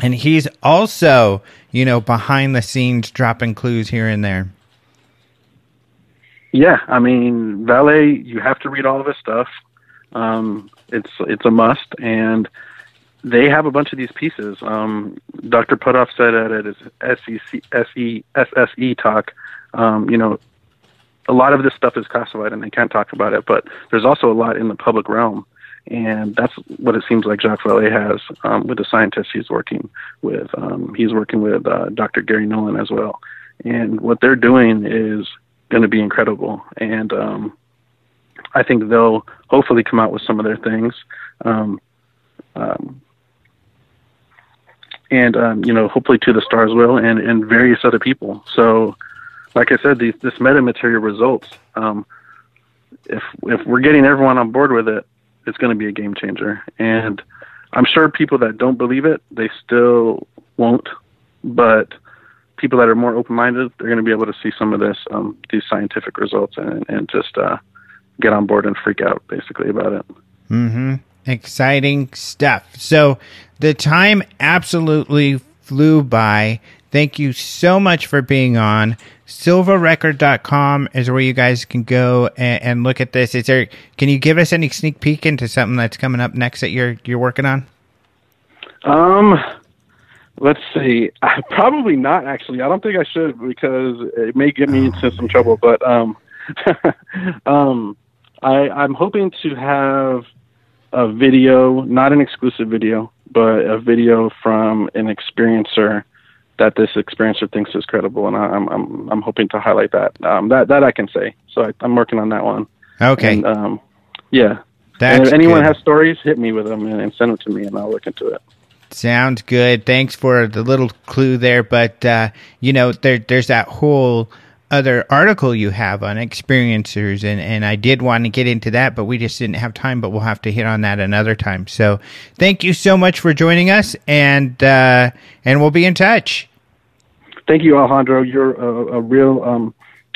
And he's also, you know, behind the scenes dropping clues here and there. Yeah, I mean, Vallée, you have to read all of his stuff. Um, it's it's a must, and they have a bunch of these pieces. Um, Dr. Puthoff said at his SEC, SSE talk, um, you know, a lot of this stuff is classified and they can't talk about it, but there's also a lot in the public realm and that's what it seems like Jacques Vallée has um, with the scientists he's working with. Um, he's working with uh, Dr. Garry Nolan as well, and what they're doing is going to be incredible. And um, I think they'll hopefully come out with some of their things. Um, um, and um, you know, hopefully, to the stars will, and and various other people. So, like I said, these, this metamaterial results. if if we're getting everyone on board with it, it's going to be a game changer. And I'm sure people that don't believe it, they still won't. But people that are more open-minded, they're going to be able to see some of this, um, these scientific results, and, and just uh, get on board and freak out basically about it. Mm-hmm. Exciting stuff. So the time absolutely flew by. Thank you so much for being on. silvarecord.com is where you guys can go and, and, look at this. Is there? Can you give us any sneak peek into something that's coming up next that you're you're working on? Um, let's see. Probably not actually. I don't think I should because it may get me into some trouble. But um, um, I I'm hoping to have a video, not an exclusive video, but a video from an experiencer that this experiencer thinks is credible, and I'm I'm I'm hoping to highlight that. Um, that that I can say. So I, am working on that one. Okay. And, um, yeah. That's and if anyone good. has stories, hit me with them and, and, send them to me, and I'll look into it. Sounds good. Thanks for the little clue there, but uh, you know there there's that whole other article you have on experiencers and, and I did want to get into that, but we just didn't have time, but we'll have to hit on that another time. So thank you so much for joining us and, uh, and we'll be in touch. Thank you, Alejandro. You're a, a real, um,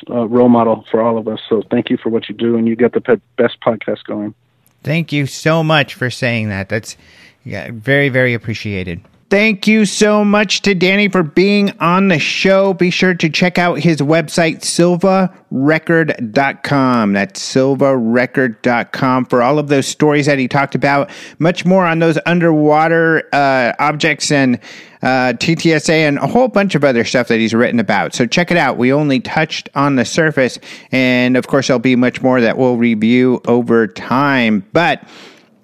uh, role model for all of us. So thank you for what you do and you get the best podcast going. Thank you so much for saying that. That's yeah, very, very appreciated. Thank you so much to Danny for being on the show. Be sure to check out his website, silvarecord.com. That's silvarecord.com for all of those stories that he talked about. Much more on those underwater uh, objects and uh, TTSA and a whole bunch of other stuff that he's written about. So check it out. We only touched on the surface. And of course, there'll be much more that we'll review over time. But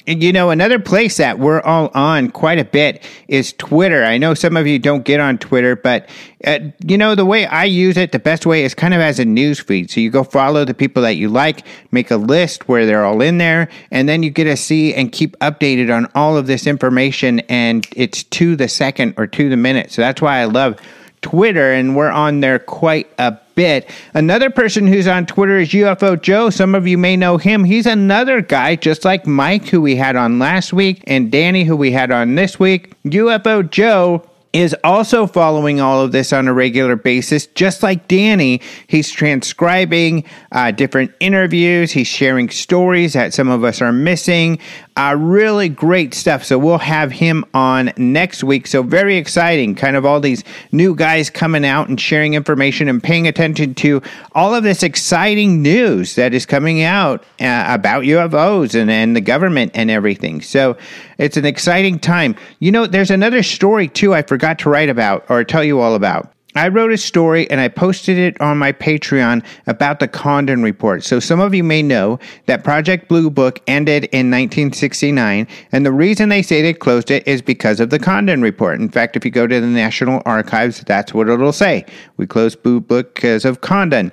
you know, another place that we're all on quite a bit is Twitter. I know some of you don't get on Twitter, but uh, you know, the way I use it, the best way is kind of as a news feed. So you go follow the people that you like, make a list where they're all in there, and then you get to see and keep updated on all of this information. And it's to the second or to the minute. So that's why I love Twitter, and we're on there quite a bit. Another person who's on Twitter is UFO Joe. Some of you may know him. He's another guy, just like Mike, who we had on last week, and Danny, who we had on this week. UFO Joe is also following all of this on a regular basis, just like Danny. He's transcribing uh, different interviews, he's sharing stories that some of us are missing. Uh, really great stuff. So we'll have him on next week. So very exciting. Kind of all these new guys coming out and sharing information and paying attention to all of this exciting news that is coming out uh, about UFOs and, and the government and everything. So it's an exciting time. You know, there's another story too I forgot to write about or tell you all about. I wrote a story and I posted it on my Patreon about the Condon Report. So some of you may know that Project Blue Book ended in 1969, and the reason they say they closed it is because of the Condon Report. In fact, if you go to the National Archives, that's what it'll say. We closed Blue Book because of Condon.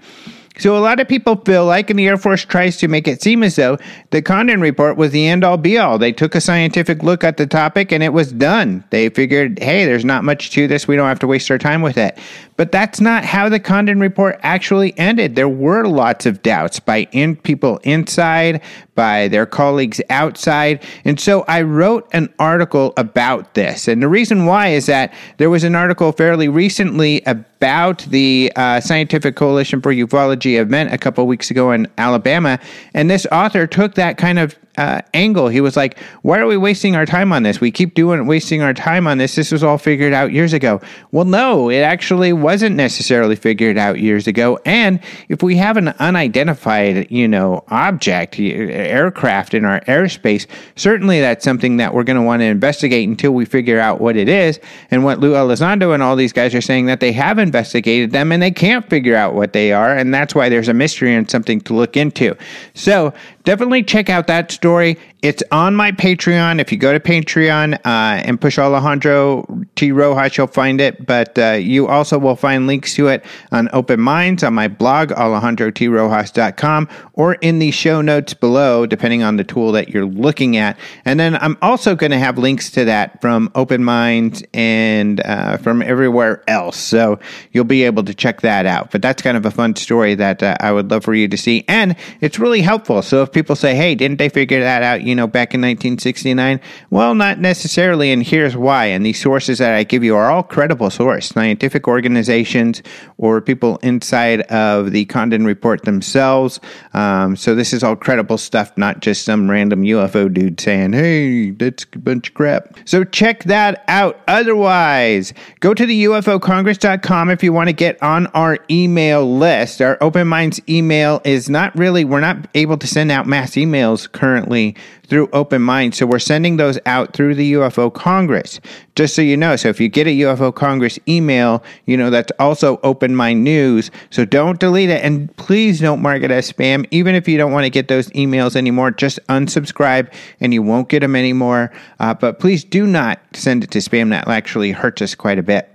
So a lot of people feel like, and the Air Force tries to make it seem as though the Condon report was the end all be all. They took a scientific look at the topic and it was done. They figured, hey, there's not much to this. We don't have to waste our time with it. But that's not how the Condon report actually ended. There were lots of doubts by in people inside, by their colleagues outside. And so I wrote an article about this. And the reason why is that there was an article fairly recently about the uh, Scientific Coalition for Ufology event a couple weeks ago in Alabama. And this author took that kind of uh, angle. He was like, "Why are we wasting our time on this? We keep doing wasting our time on this. This was all figured out years ago." Well, no, it actually wasn't necessarily figured out years ago. And if we have an unidentified, you know, object, aircraft in our airspace, certainly that's something that we're going to want to investigate until we figure out what it is. And what Lou Elizondo and all these guys are saying that they have investigated them and they can't figure out what they are, and that's why there's a mystery and something to look into. So definitely check out that story. It's on my Patreon. If you go to Patreon uh, and push Alejandro T. Rojas, you'll find it. But uh, you also will find links to it on Open Minds on my blog, alejandrotrojas.com, or in the show notes below, depending on the tool that you're looking at. And then I'm also going to have links to that from Open Minds and uh, from everywhere else. So you'll be able to check that out. But that's kind of a fun story that uh, I would love for you to see. And it's really helpful. So if people say, hey, didn't they figure that out? You you know, back in 1969? Well, not necessarily, and here's why. And these sources that I give you are all credible sources, scientific organizations or people inside of the Condon Report themselves. Um, so this is all credible stuff, not just some random UFO dude saying, "Hey, that's a bunch of crap." So check that out. Otherwise, go to the UFOCongress.com if you want to get on our email list. Our Open Minds email is not really we're not able to send out mass emails currently through Open Mind. So we're sending those out through the UFO Congress, just so you know. So if you get a UFO Congress email, you know that's also Open Mind News. So don't delete it. And please don't mark it as spam. Even if you don't want to get those emails anymore, just unsubscribe and you won't get them anymore. Uh, but please do not send it to spam. That actually hurts us quite a bit.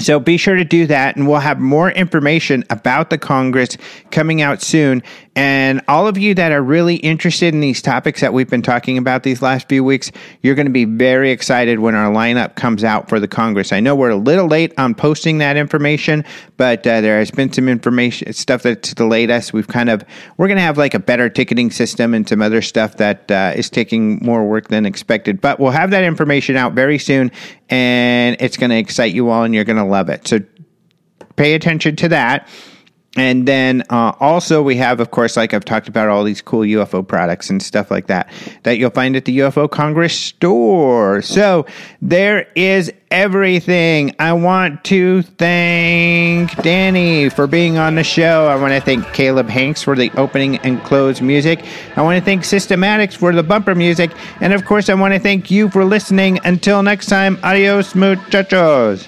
So be sure to do that, and we'll have more information about the Congress coming out soon. And all of you that are really interested in these topics that we've been talking about these last few weeks, you're going to be very excited when our lineup comes out for the Congress. I know we're a little late on posting that information, but uh, there has been some information stuff that's delayed us. We've kind of we're going to have like a better ticketing system and some other stuff that uh, is taking more work than expected. But we'll have that information out very soon, and it's going to excite you all, and you're going to love it. So pay attention to that. And then uh, also, we have, of course, like I've talked about, all these cool UFO products and stuff like that that you'll find at the UFO Congress store. So there is everything. I want to thank Danny for being on the show. I want to thank Caleb Hanks for the opening and close music. I want to thank Systematics for the bumper music. And of course, I want to thank you for listening. Until next time, adios, muchachos.